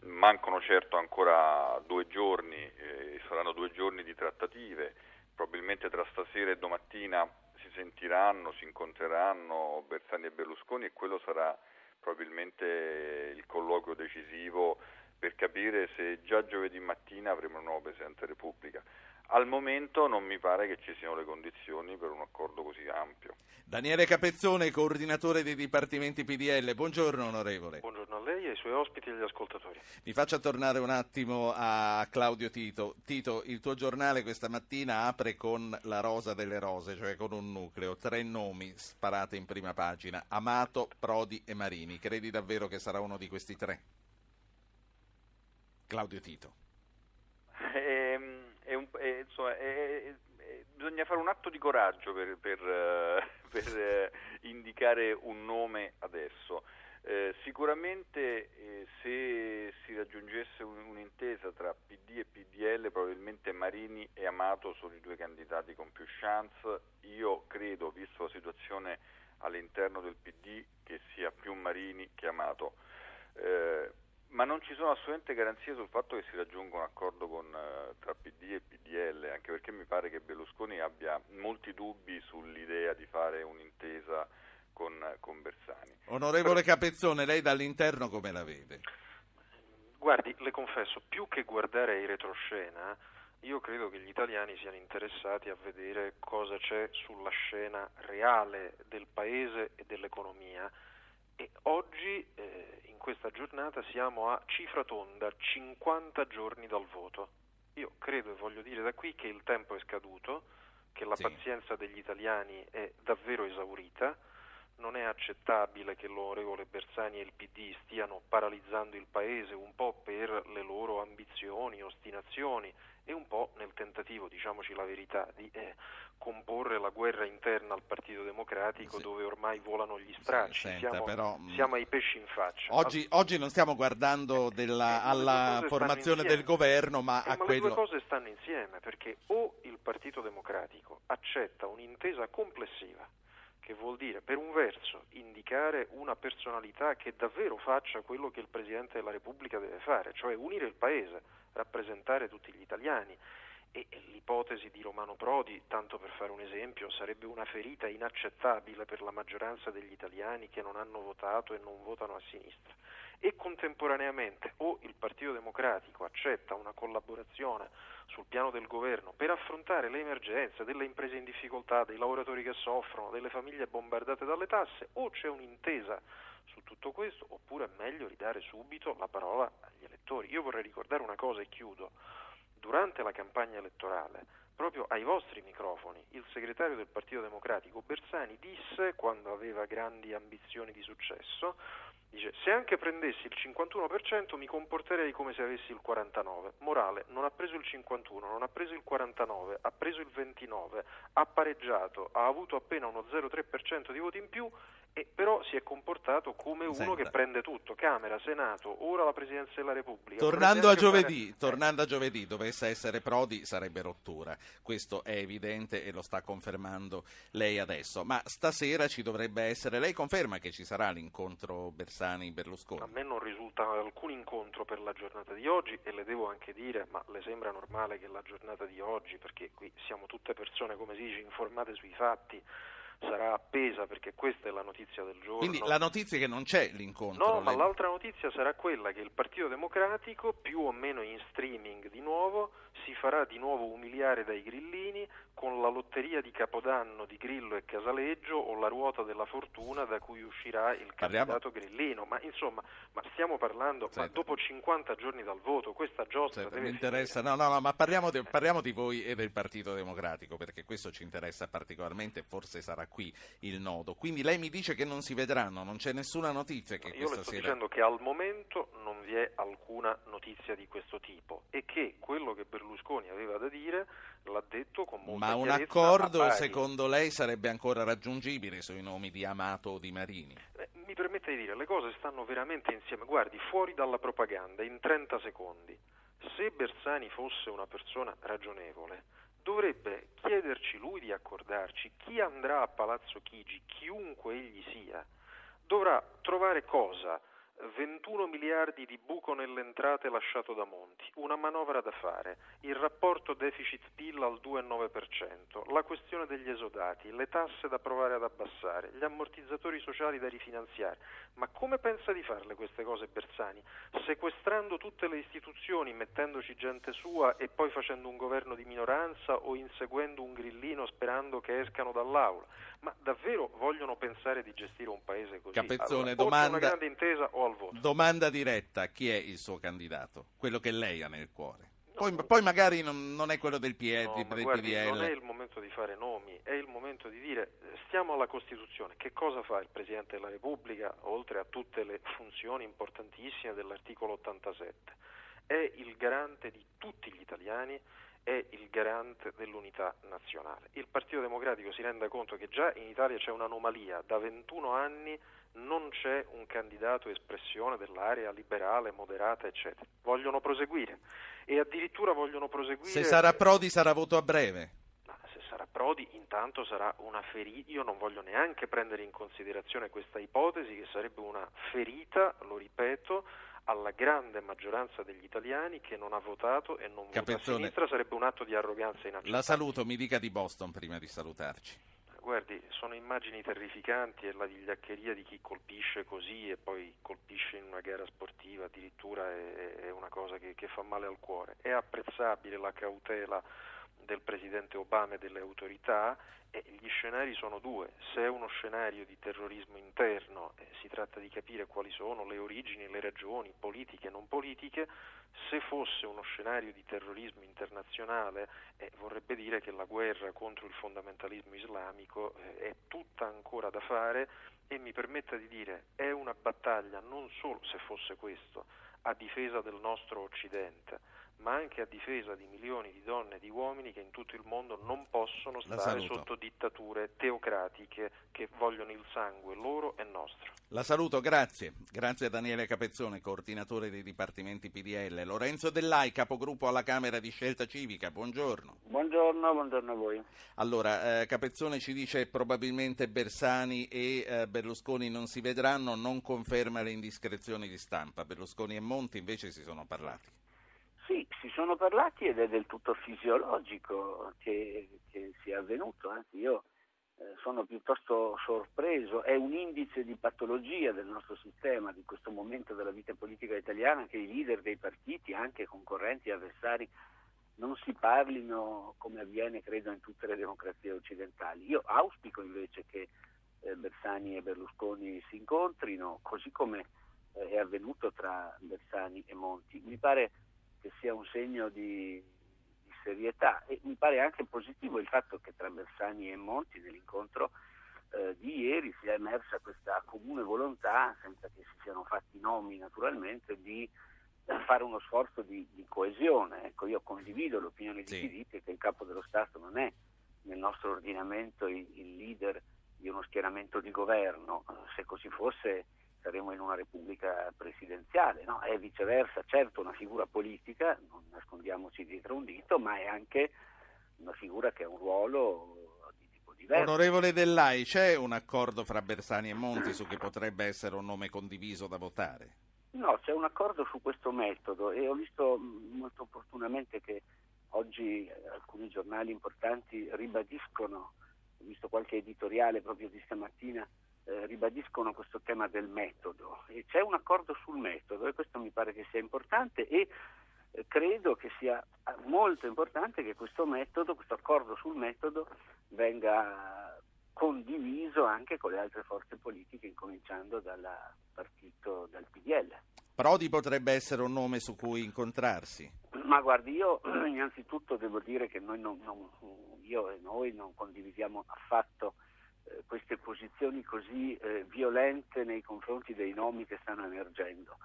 mancano certo ancora due giorni, eh, saranno due giorni di trattative, probabilmente tra stasera e domattina si sentiranno, si incontreranno Bersani e Berlusconi e quello sarà probabilmente il colloquio decisivo per capire se già giovedì mattina avremo un nuovo Presidente della Repubblica. Al momento non mi pare che ci siano le condizioni per un accordo così ampio. Daniele Capezzone, coordinatore dei dipartimenti PDL. Buongiorno onorevole. Buongiorno a lei, ai suoi ospiti e agli ascoltatori. Mi faccia tornare un attimo a Claudio Tito. Tito, il tuo giornale questa mattina apre con la rosa delle rose, cioè con un nucleo, tre nomi sparati in prima pagina, Amato, Prodi e Marini. Credi davvero che sarà uno di questi tre? Claudio Tito. Ehm, è un, è, insomma, è, bisogna fare un atto di coraggio per, per, eh, per eh, indicare un nome adesso. Eh, sicuramente eh, se si raggiungesse un'intesa tra PD e PDL probabilmente Marini e Amato sono i due candidati con più chance. Io credo, visto la situazione all'interno del PD, che sia più Marini che Amato. Eh, ma non ci sono assolutamente garanzie sul fatto che si raggiunga un accordo con, uh, tra PD e PDL, anche perché mi pare che Berlusconi abbia molti dubbi sull'idea di fare un'intesa con, con Bersani. Onorevole Però... Capezzone, lei dall'interno come la vede? Guardi, le confesso, più che guardare in retroscena, io credo che gli italiani siano interessati a vedere cosa c'è sulla scena reale del paese e dell'economia e oggi eh, in questa giornata siamo a cifra tonda, 50 giorni dal voto. Io credo e voglio dire da qui che il tempo è scaduto, che la sì. pazienza degli italiani è davvero esaurita, non è accettabile che l'onorevole Bersani e il PD stiano paralizzando il Paese un po' per le loro ambizioni, ostinazioni e un po' nel tentativo, diciamoci la verità, di eh, comporre la guerra interna al Partito Democratico sì. dove ormai volano gli stracci, sì, senta, siamo, però, mm, siamo, ai pesci in faccia. Oggi, oggi non stiamo guardando della, eh, alla formazione del governo, ma eh, a ma quello... le due cose stanno insieme, perché o il Partito Democratico accetta un'intesa complessiva che vuol dire per un verso indicare una personalità che davvero faccia quello che il Presidente della Repubblica deve fare, cioè unire il Paese, rappresentare tutti gli italiani e l'ipotesi di Romano Prodi, tanto per fare un esempio, sarebbe una ferita inaccettabile per la maggioranza degli italiani che non hanno votato e non votano a sinistra. E contemporaneamente o il Partito Democratico accetta una collaborazione sul piano del governo per affrontare le emergenze delle imprese in difficoltà, dei lavoratori che soffrono, delle famiglie bombardate dalle tasse, o c'è un'intesa su tutto questo, oppure è meglio ridare subito la parola agli elettori. Io vorrei ricordare una cosa e chiudo. Durante la campagna elettorale, proprio ai vostri microfoni, il segretario del Partito Democratico Bersani disse, quando aveva grandi ambizioni di successo, Dice, se anche prendessi il 51% mi comporterei come se avessi il 49%. Morale, non ha preso il 51%, non ha preso il 49%, ha preso il 29%, ha pareggiato, ha avuto appena uno 0,3% di voti in più e però si è comportato come uno Senta. che prende tutto, Camera, Senato, ora la Presidenza della Repubblica. Tornando a giovedì, fare... tornando a giovedì, dovesse essere Prodi sarebbe rottura, questo è evidente e lo sta confermando lei adesso, ma stasera ci dovrebbe essere, lei conferma che ci sarà l'incontro Bersani-Berlusconi? A me non risulta alcun incontro per la giornata di oggi e le devo anche dire, ma le sembra normale che la giornata di oggi, perché qui siamo tutte persone, come si dice, informate sui fatti, sarà appesa perché questa è la notizia del giorno. Quindi la notizia è che non c'è l'incontro. No, ma lei- l'altra notizia sarà quella che il Partito Democratico, più o meno in streaming di nuovo, si farà di nuovo umiliare dai grillini con la lotteria di Capodanno di Grillo e Casaleggio o la ruota della fortuna da cui uscirà il Parliamo- candidato grillino. Ma insomma, ma stiamo parlando, ma Senta. dopo 50 giorni dal voto, questa giostra Senta, deve mi interessa, no, no, no, ma parliamo, di- parliamo di voi e del Partito Democratico, perché questo ci interessa particolarmente forse sarà qui il nodo. Quindi lei mi dice che non si vedranno, non c'è nessuna notizia che Io le questa sto sera... dicendo che al momento non vi è alcuna notizia di questo tipo e che quello che Berlusconi aveva da dire l'ha detto con molta Ma un accordo, secondo lei, sarebbe ancora raggiungibile sui nomi di Amato o di Marini? Eh, Mi permette di dire, le cose stanno veramente insieme. Guardi, fuori dalla propaganda, in 30 secondi, se Bersani fosse una persona ragionevole, dovrebbe chiederci lui di accordarci chi andrà a Palazzo Chigi, chiunque egli sia, dovrà trovare cosa? 21 miliardi di buco nelle entrate lasciato da Monti, una manovra da fare, il rapporto deficit-PIL al 2,9%, la questione degli esodati, le tasse da provare ad abbassare, gli ammortizzatori sociali da rifinanziare. Ma come pensa di farle queste cose Bersani? Sequestrando tutte le istituzioni, mettendoci gente sua e poi facendo un governo di minoranza o inseguendo un grillino sperando che escano dall'aula? Ma davvero vogliono pensare di gestire un paese così? Capezzone, Allora, domanda- una grande intesa o al voto. Domanda diretta, chi è il suo candidato? Quello che lei ha nel cuore? Poi, poi magari non, non è quello del, PE, No, ma del guardi, PDL. non è il momento di fare nomi, è il momento di dire eh, stiamo alla Costituzione, che cosa fa il Presidente della Repubblica oltre a tutte le funzioni importantissime dell'articolo 87? È il garante di tutti gli italiani, è il garante dell'unità nazionale. Il Partito Democratico si rende conto che già in Italia c'è un'anomalia, da 21 anni non c'è un candidato espressione dell'area liberale, moderata, eccetera. Vogliono proseguire e addirittura vogliono proseguire Se sarà Prodi sarà voto a breve. ma se sarà Prodi, intanto sarà una ferita. Io non voglio neanche prendere in considerazione questa ipotesi, che sarebbe una ferita, lo ripeto, alla grande maggioranza degli italiani che non ha votato e non vota a Capezzone. sinistra. Sarebbe un atto di arroganza inaccettabile. La saluto, mi dica di Boston prima di salutarci. Guardi, sono immagini terrificanti e la vigliaccheria di chi colpisce così e poi colpisce in una gara sportiva addirittura è, è una cosa che, che fa male al cuore. È apprezzabile la cautela del presidente Obama e delle autorità e gli scenari sono due. Se è uno scenario di terrorismo interno eh, si tratta di capire quali sono le origini, le ragioni politiche e non politiche. Se fosse uno scenario di terrorismo internazionale eh, vorrebbe dire che la guerra contro il fondamentalismo islamico eh, è tutta ancora da fare e mi permetta di dire è una battaglia non solo se fosse questo a difesa del nostro Occidente ma anche a difesa di milioni di donne e di uomini che in tutto il mondo non possono stare sotto dittature teocratiche che vogliono il sangue loro e nostro. La saluto, grazie. Grazie a Daniele Capezzone, coordinatore dei dipartimenti PDL. Lorenzo Dellai, capogruppo alla Camera di Scelta Civica. Buongiorno. Buongiorno, buongiorno a voi. Allora, eh, Capezzone ci dice probabilmente Bersani e eh, Berlusconi non si vedranno, non conferma le indiscrezioni di stampa. Berlusconi e Monti invece si sono parlati. Sì, si sono parlati ed è del tutto fisiologico che, che sia avvenuto, anzi io eh, sono piuttosto sorpreso, è un indice di patologia del nostro sistema, di questo momento della vita politica italiana, che i leader dei partiti, anche concorrenti e avversari, non si parlino come avviene, credo, in tutte le democrazie occidentali. Io auspico invece che eh, Bersani e Berlusconi si incontrino, così come eh, è avvenuto tra Bersani e Monti. Mi pare che sia un segno di, di serietà e mi pare anche positivo il fatto che tra Bersani e Monti nell'incontro eh, di ieri sia emersa questa comune volontà, senza che si siano fatti nomi naturalmente, di fare uno sforzo di, di coesione. Ecco, io condivido l'opinione di Sì. chi dice che il capo dello Stato non è nel nostro ordinamento il, il leader di uno schieramento di governo. Se così fosse saremmo in una repubblica presidenziale, no? È viceversa, certo una figura politica, non nascondiamoci dietro un dito, ma è anche una figura che ha un ruolo di tipo diverso. Onorevole Dellai, c'è un accordo fra Bersani e Monti su che potrebbe essere un nome condiviso da votare? No, c'è un accordo su questo metodo e ho visto molto opportunamente che oggi alcuni giornali importanti ribadiscono visto qualche editoriale proprio di stamattina, eh, ribadiscono questo tema del metodo e c'è un accordo sul metodo e questo mi pare che sia importante e eh, credo che sia molto importante che questo metodo, questo accordo sul metodo venga condiviso anche con le altre forze politiche, incominciando dal partito del PDL. Prodi potrebbe essere un nome su cui incontrarsi. Ma guardi, io innanzitutto devo dire che noi non, non, io e noi non condividiamo affatto queste posizioni così eh, violente nei confronti dei nomi che stanno emergendo.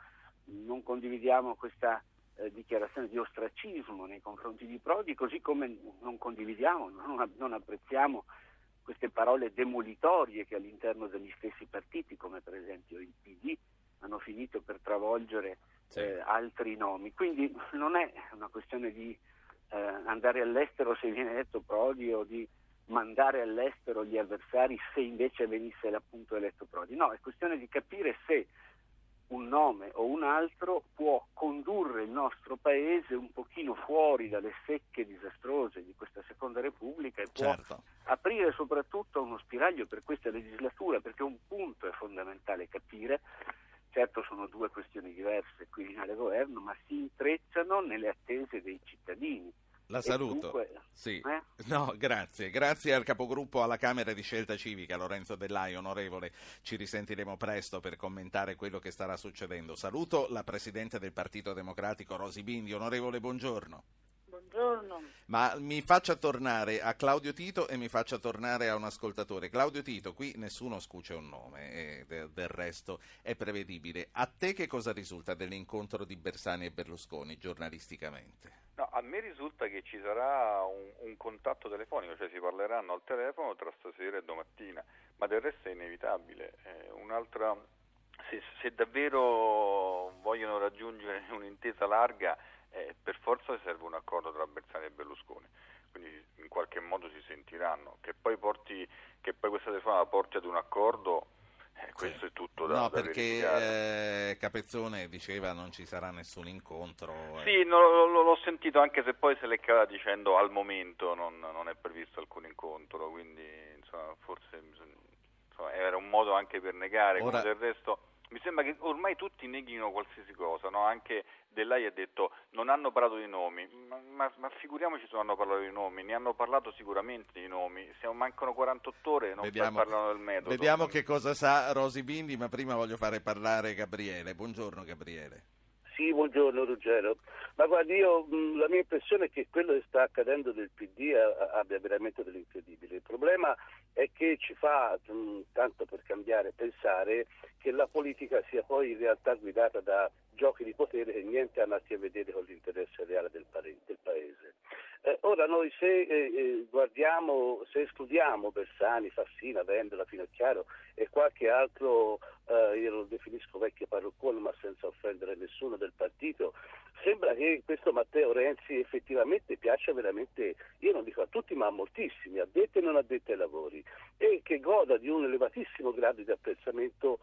Non condividiamo questa eh, dichiarazione di ostracismo nei confronti di Prodi, così come non condividiamo, non, non apprezziamo queste parole demolitorie che all'interno degli stessi partiti, come per esempio il PD, hanno finito per travolgere sì. eh, altri nomi. Quindi non è una questione di eh, andare all'estero se viene eletto Prodi o di mandare all'estero gli avversari se invece venisse appunto eletto Prodi. No, è questione di capire se un nome o un altro può condurre il nostro paese un pochino fuori dalle secche disastrose di questa seconda repubblica e può certo. aprire soprattutto uno spiraglio per questa legislatura perché un punto è fondamentale capire certo sono due questioni diverse Quirinale e governo ma si intrecciano nelle attese dei cittadini la saluto. Dunque, sì. eh? No, grazie. Grazie al capogruppo alla Camera di Scelta Civica, Lorenzo Dellai, onorevole. Ci risentiremo presto per commentare quello che starà succedendo. Saluto la Presidente del Partito Democratico, Rosi Bindi. Onorevole, buongiorno. Buongiorno. Ma mi faccia tornare a Claudio Tito e mi faccia tornare a un ascoltatore. Claudio Tito, qui nessuno scuce un nome, e del resto è prevedibile. A te che cosa risulta dell'incontro di Bersani e Berlusconi giornalisticamente? No, a me risulta che ci sarà un, un, contatto telefonico, cioè si parleranno al telefono tra stasera e domattina, ma del resto è inevitabile. Eh, un'altra, se, se, davvero vogliono raggiungere un'intesa larga, eh, per forza serve un accordo tra Bersani e Berlusconi, quindi in qualche modo si sentiranno. Che poi, porti, che poi questa telefonata porti ad un accordo eh, questo è tutto da No, da perché eh, Capezzone diceva non ci sarà nessun incontro. Eh. Sì, no, l'ho sentito anche se poi se l'è cava dicendo al momento non, non, è previsto alcun incontro, quindi insomma, forse insomma, era un modo anche per negare, Ora... come del resto mi sembra che ormai tutti neghino qualsiasi cosa, no? anche Dell'AI ha detto non hanno parlato di nomi, ma, ma, ma, figuriamoci se non hanno parlato di nomi, ne hanno parlato sicuramente di nomi, Siamo, mancano 48 ore e non vediamo, parlano del metodo. Vediamo che cosa sa Rosi Bindi, ma prima voglio fare parlare Gabriele. Buongiorno Gabriele. Sì, buongiorno Ruggero. Ma guardi, io, mh, la mia impressione è che quello che sta accadendo del PD abbia veramente dell'incredibile. Il problema è che ci fa, mh, tanto per cambiare, pensare che la politica sia poi in realtà guidata da giochi di potere che niente hanno a che vedere con l'interesse reale del Paese. Eh, ora noi se eh, eh, guardiamo, se escludiamo Bersani, Fassina, Vendola, Finocchiaro e qualche altro, eh, io lo definisco vecchio parruccone ma senza offendere nessuno del partito, sembra che questo Matteo Renzi effettivamente piaccia veramente, io non dico a tutti ma a moltissimi, addetti e non addetti ai lavori e che goda di un elevatissimo grado di apprezzamento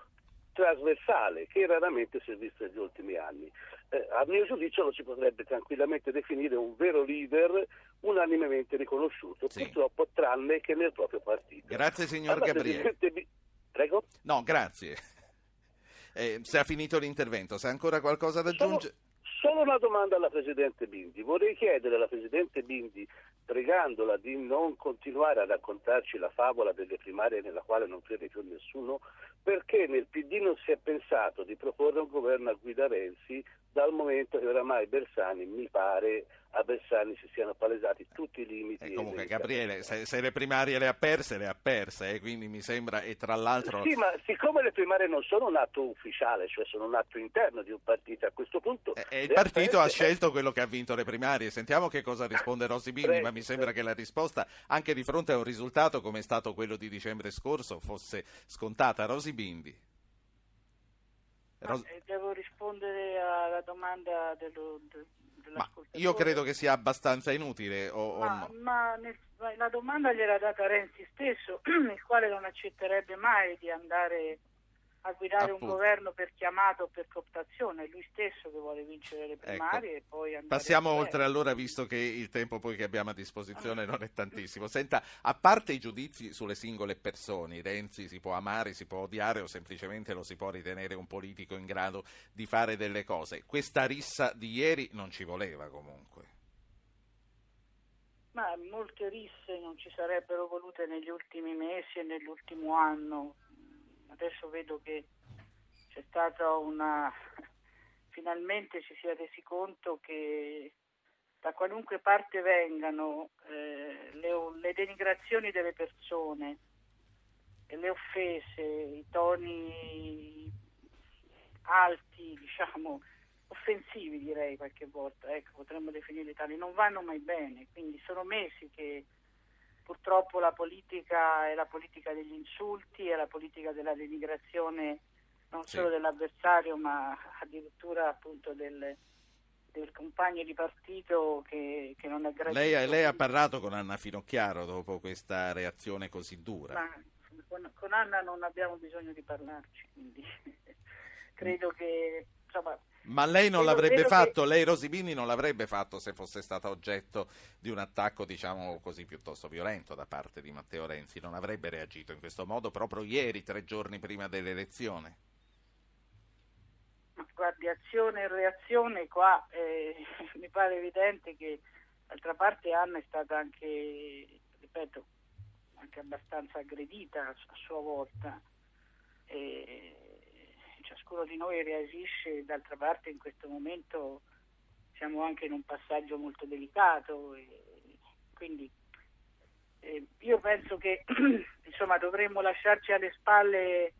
trasversale che raramente si è visto negli ultimi anni. Eh, a mio giudizio lo si potrebbe tranquillamente definire un vero leader unanimemente riconosciuto, sì. purtroppo tranne che nel proprio partito. Grazie signor allora, Gabriele. Prego? No, grazie. Eh, se ha finito l'intervento, se ha ancora qualcosa da aggiungere... Solo una domanda alla Presidente Bindi. Vorrei chiedere alla Presidente Bindi, pregandola di non continuare a raccontarci la favola delle primarie nella quale non crede più nessuno, perché nel PD non si è pensato di proporre un governo a guida Renzi dal momento che oramai Bersani mi pare a Bersani si siano palesati tutti i limiti. Eh, comunque Gabriele, se, se, le primarie le ha perse, le ha perse, eh, quindi mi sembra, e tra l'altro... Sì, ma siccome le primarie non sono un atto ufficiale, cioè sono un atto interno di un partito, a questo punto... Eh, e il partito ha scelto quello che ha vinto le primarie, sentiamo che cosa risponde Rossi Bini, ma mi sembra che la risposta, anche di fronte a un risultato come è stato quello di dicembre scorso, fosse scontata. Rosy Bindi. Ros- ah, devo rispondere alla domanda dello, de, ma io credo che sia abbastanza inutile. O, ma, o no? ma nel, la domanda gliela data Renzi stesso, il quale non accetterebbe mai di andare a guidare Appunto. un governo per chiamato o per cooptazione, è lui stesso che vuole vincere le primarie e poi andare Ecco. Passiamo oltre allora, visto che il tempo poi che abbiamo a disposizione non è tantissimo. Senta, a parte i giudizi sulle singole persone, Renzi si può amare, si può odiare o semplicemente lo si può ritenere un politico in grado di fare delle cose, questa rissa di ieri non ci voleva comunque. Ma molte risse non ci sarebbero volute negli ultimi mesi e nell'ultimo anno. Adesso vedo che c'è stata una... finalmente ci si è resi conto che da qualunque parte vengano eh, le, le denigrazioni delle persone, le offese, i toni alti, diciamo, offensivi direi qualche volta, ecco, potremmo definirli tali, non vanno mai bene, quindi sono mesi che purtroppo la politica è la politica degli insulti, è la politica della denigrazione non Sì. solo dell'avversario ma addirittura appunto del, del compagno di partito che, che non è gradito. Lei, lei ha parlato con Anna Finocchiaro dopo questa reazione così dura. Ma con, con Anna non abbiamo bisogno di parlarci, quindi credo che insomma, Ma lei non l'avrebbe vedo che- fatto, lei Rosibini non l'avrebbe fatto se fosse stata oggetto di un attacco, diciamo così, piuttosto violento da parte di Matteo Renzi, non avrebbe reagito in questo modo proprio ieri, tre giorni prima dell'elezione. Ma guardi, azione e reazione qua eh, mi pare evidente che d'altra parte Anna è stata anche, ripeto, anche abbastanza aggredita a sua volta. E ciascuno di noi reagisce, d'altra parte in questo momento siamo anche in un passaggio molto delicato quindi eh, io penso che insomma dovremmo lasciarci alle spalle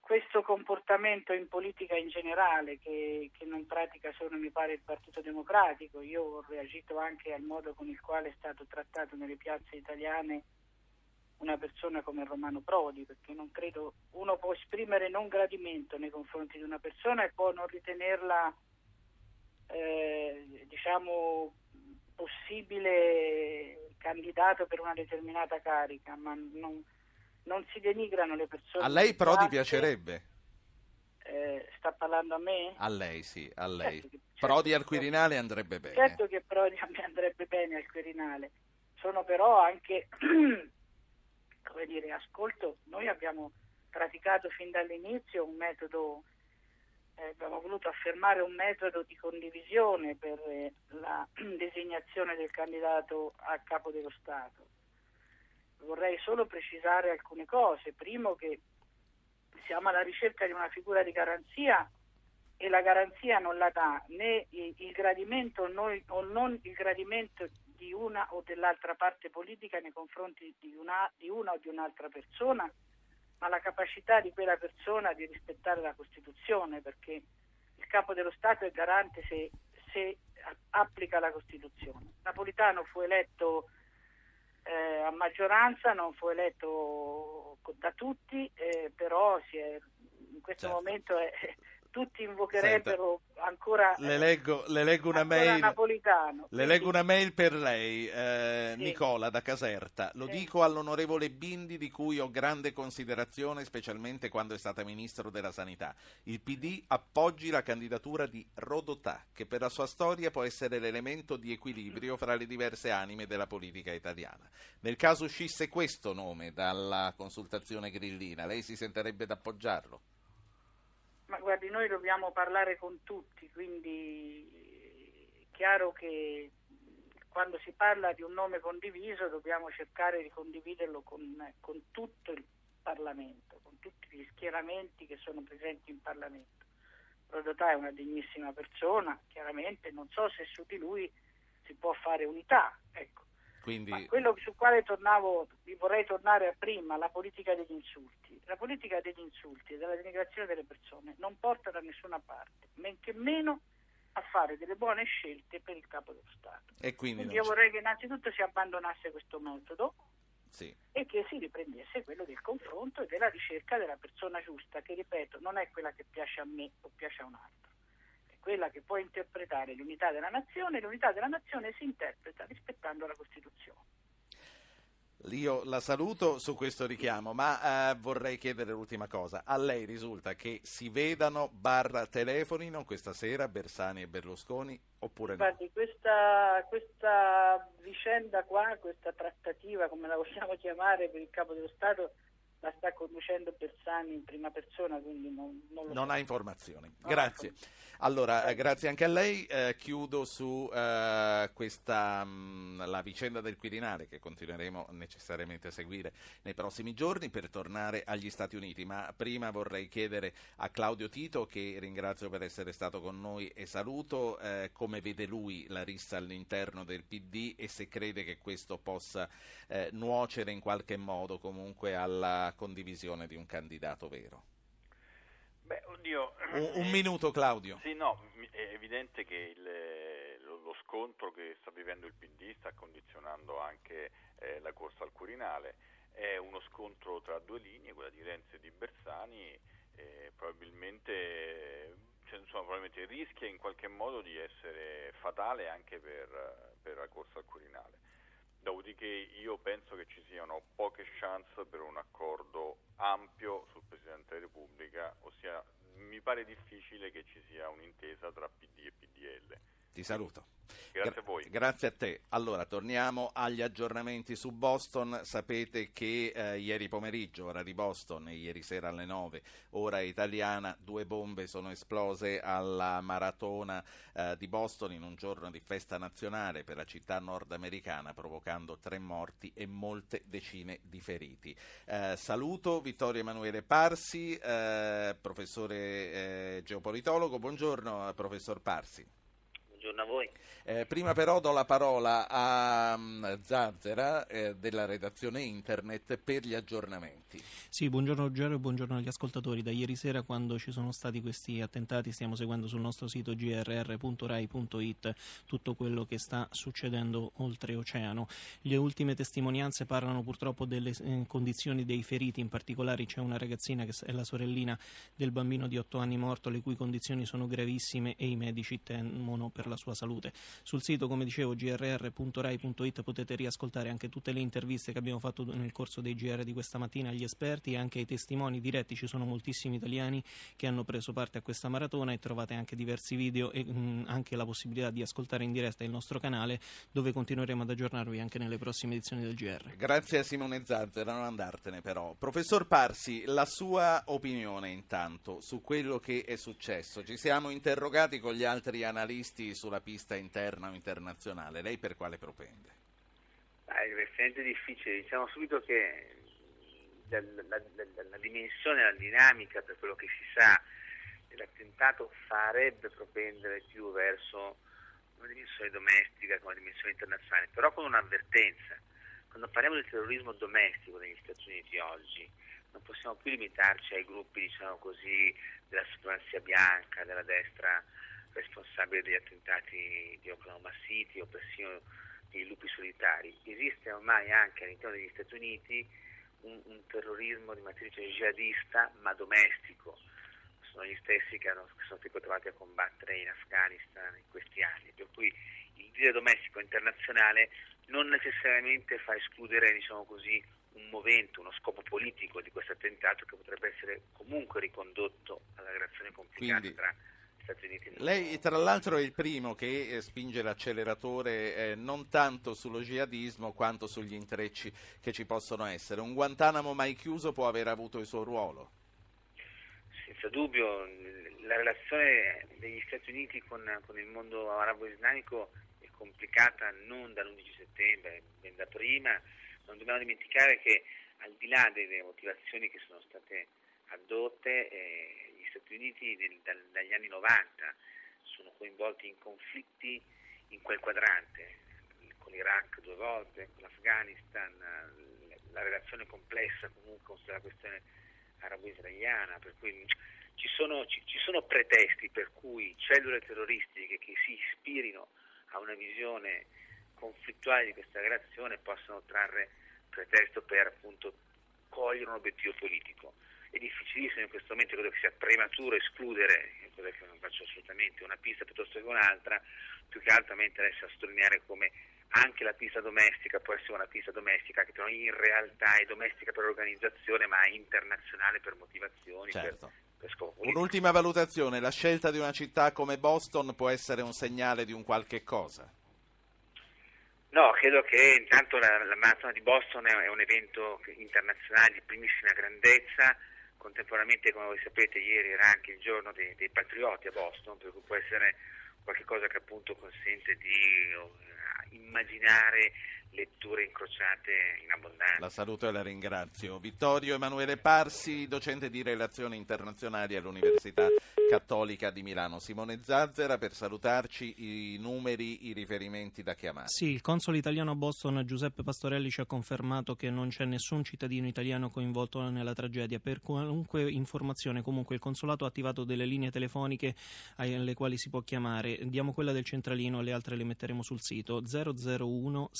questo comportamento in politica in generale che, che non pratica solo mi pare il Partito Democratico, io ho reagito anche al modo con il quale è stato trattato nelle piazze italiane una persona come Romano Prodi, perché non credo uno può esprimere non gradimento nei confronti di una persona e poi non ritenerla eh, diciamo possibile candidato per una determinata carica, ma non, non si denigrano le persone. A lei di Prodi classe. piacerebbe? Eh, sta parlando a me? A lei sì, a lei. Certo che- certo Prodi al Quirinale andrebbe bene. Certo che Prodi andrebbe bene al Quirinale, sono però anche, come dire, ascolto, noi abbiamo praticato fin dall'inizio un metodo, eh, abbiamo voluto affermare un metodo di condivisione per eh, la designazione del candidato a capo dello Stato. Vorrei solo precisare alcune cose. Primo che siamo alla ricerca di una figura di garanzia e la garanzia non la dà né il gradimento o non il gradimento di una o dell'altra parte politica nei confronti di una, di una o di un'altra persona, ma la capacità di quella persona di rispettare la Costituzione, perché il capo dello Stato è garante se, se applica la Costituzione. Napolitano fu eletto eh, a maggioranza, non fu eletto da tutti, eh, però si è- in questo Certo. momento è- tutti invocherebbero ancora, Le leggo, le leggo una mail. Napolitano. Le leggo una mail per lei, eh, Sì. Nicola da Caserta. Lo Sì. dico all'onorevole Bindi, di cui ho grande considerazione, specialmente quando è stata ministro della Sanità. Il PD appoggi la candidatura di Rodotà, che per la sua storia può essere l'elemento di equilibrio fra le diverse anime della politica italiana. Nel caso uscisse questo nome dalla consultazione grillina, lei si sentirebbe d'appoggiarlo? Ma guardi, noi dobbiamo parlare con tutti, quindi è chiaro che quando si parla di un nome condiviso dobbiamo cercare di condividerlo con, con tutto il Parlamento, con tutti gli schieramenti che sono presenti in Parlamento. Rodotà è una degnissima persona, chiaramente non so se su di lui si può fare unità, ecco. Quindi, Ma quello sul quale tornavo, vi vorrei tornare a prima, la politica degli insulti. La politica degli insulti e della denigrazione delle persone non porta da nessuna parte, men che meno a fare delle buone scelte per il capo dello Stato. e quindi Quindi io vorrei che innanzitutto si abbandonasse questo metodo sì. e che si riprendesse quello del confronto e della ricerca della persona giusta, che ripeto non è quella che piace a me o piace a un altro, quella che può interpretare l'unità della nazione l'unità della nazione si interpreta rispettando la Costituzione. Io la saluto su questo richiamo, ma eh, vorrei chiedere l'ultima cosa. A lei risulta che si vedano barra telefonino questa sera Bersani e Berlusconi oppure no? Infatti questa, questa vicenda qua, questa trattativa, come la vogliamo chiamare per il Capo dello Stato, la sta conducendo Bersani in prima persona, quindi non, non Non ha informazioni. Grazie. Allora, eh, grazie anche a lei. Eh, chiudo su eh, questa mh, la vicenda del Quirinale che continueremo necessariamente a seguire nei prossimi giorni per tornare agli Stati Uniti. Ma prima vorrei chiedere a Claudio Tito, che ringrazio per essere stato con noi e saluto, eh, come vede lui la rissa all'interno del PD e se crede che questo possa eh, nuocere in qualche modo comunque alla condivisione di un candidato vero. Beh, oddio. Un, un eh, minuto Claudio. Sì, no, è evidente che il- lo, lo scontro che sta vivendo il PD sta condizionando anche eh, la corsa al Quirinale. È uno scontro tra due linee, quella di Renzi e di Bersani, eh, probabilmente, cioè, insomma, probabilmente rischia in qualche modo di essere fatale anche per, per la corsa al Quirinale. Dopodiché io penso che ci siano poche chance per un accordo ampio sul Presidente della Repubblica, ossia mi pare difficile che ci sia un'intesa tra PD e PDL. Ti saluto. Grazie a voi. Grazie a te. Allora, torniamo agli aggiornamenti su Boston. Sapete che eh, ieri pomeriggio, ora di Boston, e ieri sera alle 9, ora italiana, due bombe sono esplose alla maratona eh, di Boston in un giorno di festa nazionale per la città nordamericana, provocando tre morti e molte decine di feriti. Eh, saluto Vittorio Emanuele Parsi, eh, professore eh, geopolitologo. Buongiorno, eh, professor Parsi. Buongiorno a voi. Eh, prima però do la parola a um, Zanzera eh, della redazione internet per gli aggiornamenti. Sì, buongiorno Ruggero e buongiorno agli ascoltatori. Da ieri sera quando ci sono stati questi attentati stiamo seguendo sul nostro sito grr.rai.it tutto quello che sta succedendo oltreoceano. Le ultime testimonianze parlano purtroppo delle eh, condizioni dei feriti, in particolare c'è una ragazzina che è la sorellina del bambino di 8 anni morto, le cui condizioni sono gravissime e i medici temono per la sua salute. Sul sito, come dicevo, grr.rai.it potete riascoltare anche tutte le interviste che abbiamo fatto nel corso dei GR di questa mattina agli esperti e anche ai testimoni diretti. Ci sono moltissimi italiani che hanno preso parte a questa maratona e trovate anche diversi video e mh, anche la possibilità di ascoltare in diretta il nostro canale dove continueremo ad aggiornarvi anche nelle prossime edizioni del GR. Grazie a Simone Zanzera, non andartene però. Professor Parsi, la sua opinione intanto su quello che è successo. Ci siamo interrogati con gli altri analisti sulla pista interna o internazionale. Lei per quale propende? Ah, è veramente difficile, diciamo subito che la, la- la- la dimensione, la dinamica per quello che si sa dell'attentato farebbe propendere più verso una dimensione domestica che una dimensione internazionale, però con un'avvertenza. Quando parliamo di terrorismo domestico negli Stati Uniti oggi, non possiamo più limitarci ai gruppi, diciamo così, della supremazia bianca, della destra responsabile degli attentati di Oklahoma City o persino dei lupi solitari. Esiste ormai anche all'interno degli Stati Uniti un, un terrorismo di matrice jihadista ma domestico. Sono gli stessi che, hanno, che sono stati trovati a combattere in Afghanistan in questi anni. Per cui il dire domestico internazionale non necessariamente fa escludere, diciamo così, un movente, uno scopo politico di questo attentato che potrebbe essere comunque ricondotto alla relazione complicata Quindi- tra Stati Uniti Lei tra l'altro è il primo che eh, spinge l'acceleratore eh, non tanto sullo jihadismo quanto sugli intrecci che ci possono essere. Un Guantanamo mai chiuso può aver avuto il suo ruolo. senza dubbio la relazione degli Stati Uniti con, con il mondo arabo-islamico è complicata non dall'11 settembre, ben da prima. Non dobbiamo dimenticare che al di là delle motivazioni che sono state addotte, eh, Stati Uniti nel- dal- dagli anni 90 sono coinvolti in conflitti in quel quadrante, con l'Iraq due volte, con l'Afghanistan, la relazione complessa comunque sulla questione arabo-israeliana, per cui ci sono, ci- ci sono pretesti per cui cellule terroristiche che si ispirino a una visione conflittuale di questa relazione possano trarre pretesto per appunto cogliere un obiettivo politico. È difficilissimo in questo momento, credo che sia prematuro escludere, cosa che non faccio assolutamente, una pista piuttosto che un'altra, più che altro a me interessa sottolineare come anche la pista domestica può essere una pista domestica che però in realtà è domestica per organizzazione ma è internazionale per motivazioni, Certo. per. Un'ultima valutazione, la scelta di una città come Boston può essere un segnale di un qualche cosa? No, credo che intanto la, la maratona di Boston è, è un evento internazionale di primissima grandezza, contemporaneamente come voi sapete ieri era anche il giorno dei, dei patrioti a Boston, per cui può essere qualcosa che appunto consente di eh, immaginare letture incrociate in abbondanza. La saluto e la ringrazio. Vittorio Emanuele Parsi, docente di relazioni internazionali all'Università Cattolica di Milano. Simone Zazzera, per salutarci i numeri, i riferimenti da chiamare. Sì, il console italiano a Boston Giuseppe Pastorelli ci ha confermato che non c'è nessun cittadino italiano coinvolto nella tragedia. Per qualunque informazione, comunque, il consolato ha attivato delle linee telefoniche alle quali si può chiamare. Diamo quella del centralino, le altre le metteremo sul sito 001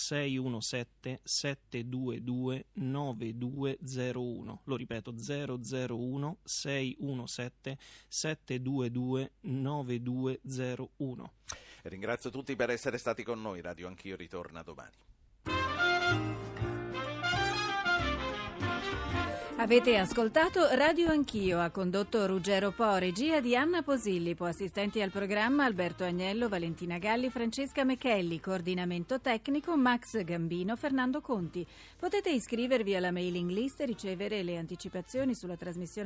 617 722 9201. Lo ripeto 001 617 722 9201. Ringrazio tutti per essere stati con noi. Radio Anch'io ritorna domani. Avete ascoltato Radio Anch'io, ha condotto Ruggero Po, regia di Anna Posillipo, assistenti al programma Alberto Agnello, Valentina Galli, Francesca Mechelli, coordinamento tecnico Max Gambino, Fernando Conti. Potete iscrivervi alla mailing list e ricevere le anticipazioni sulla trasmissione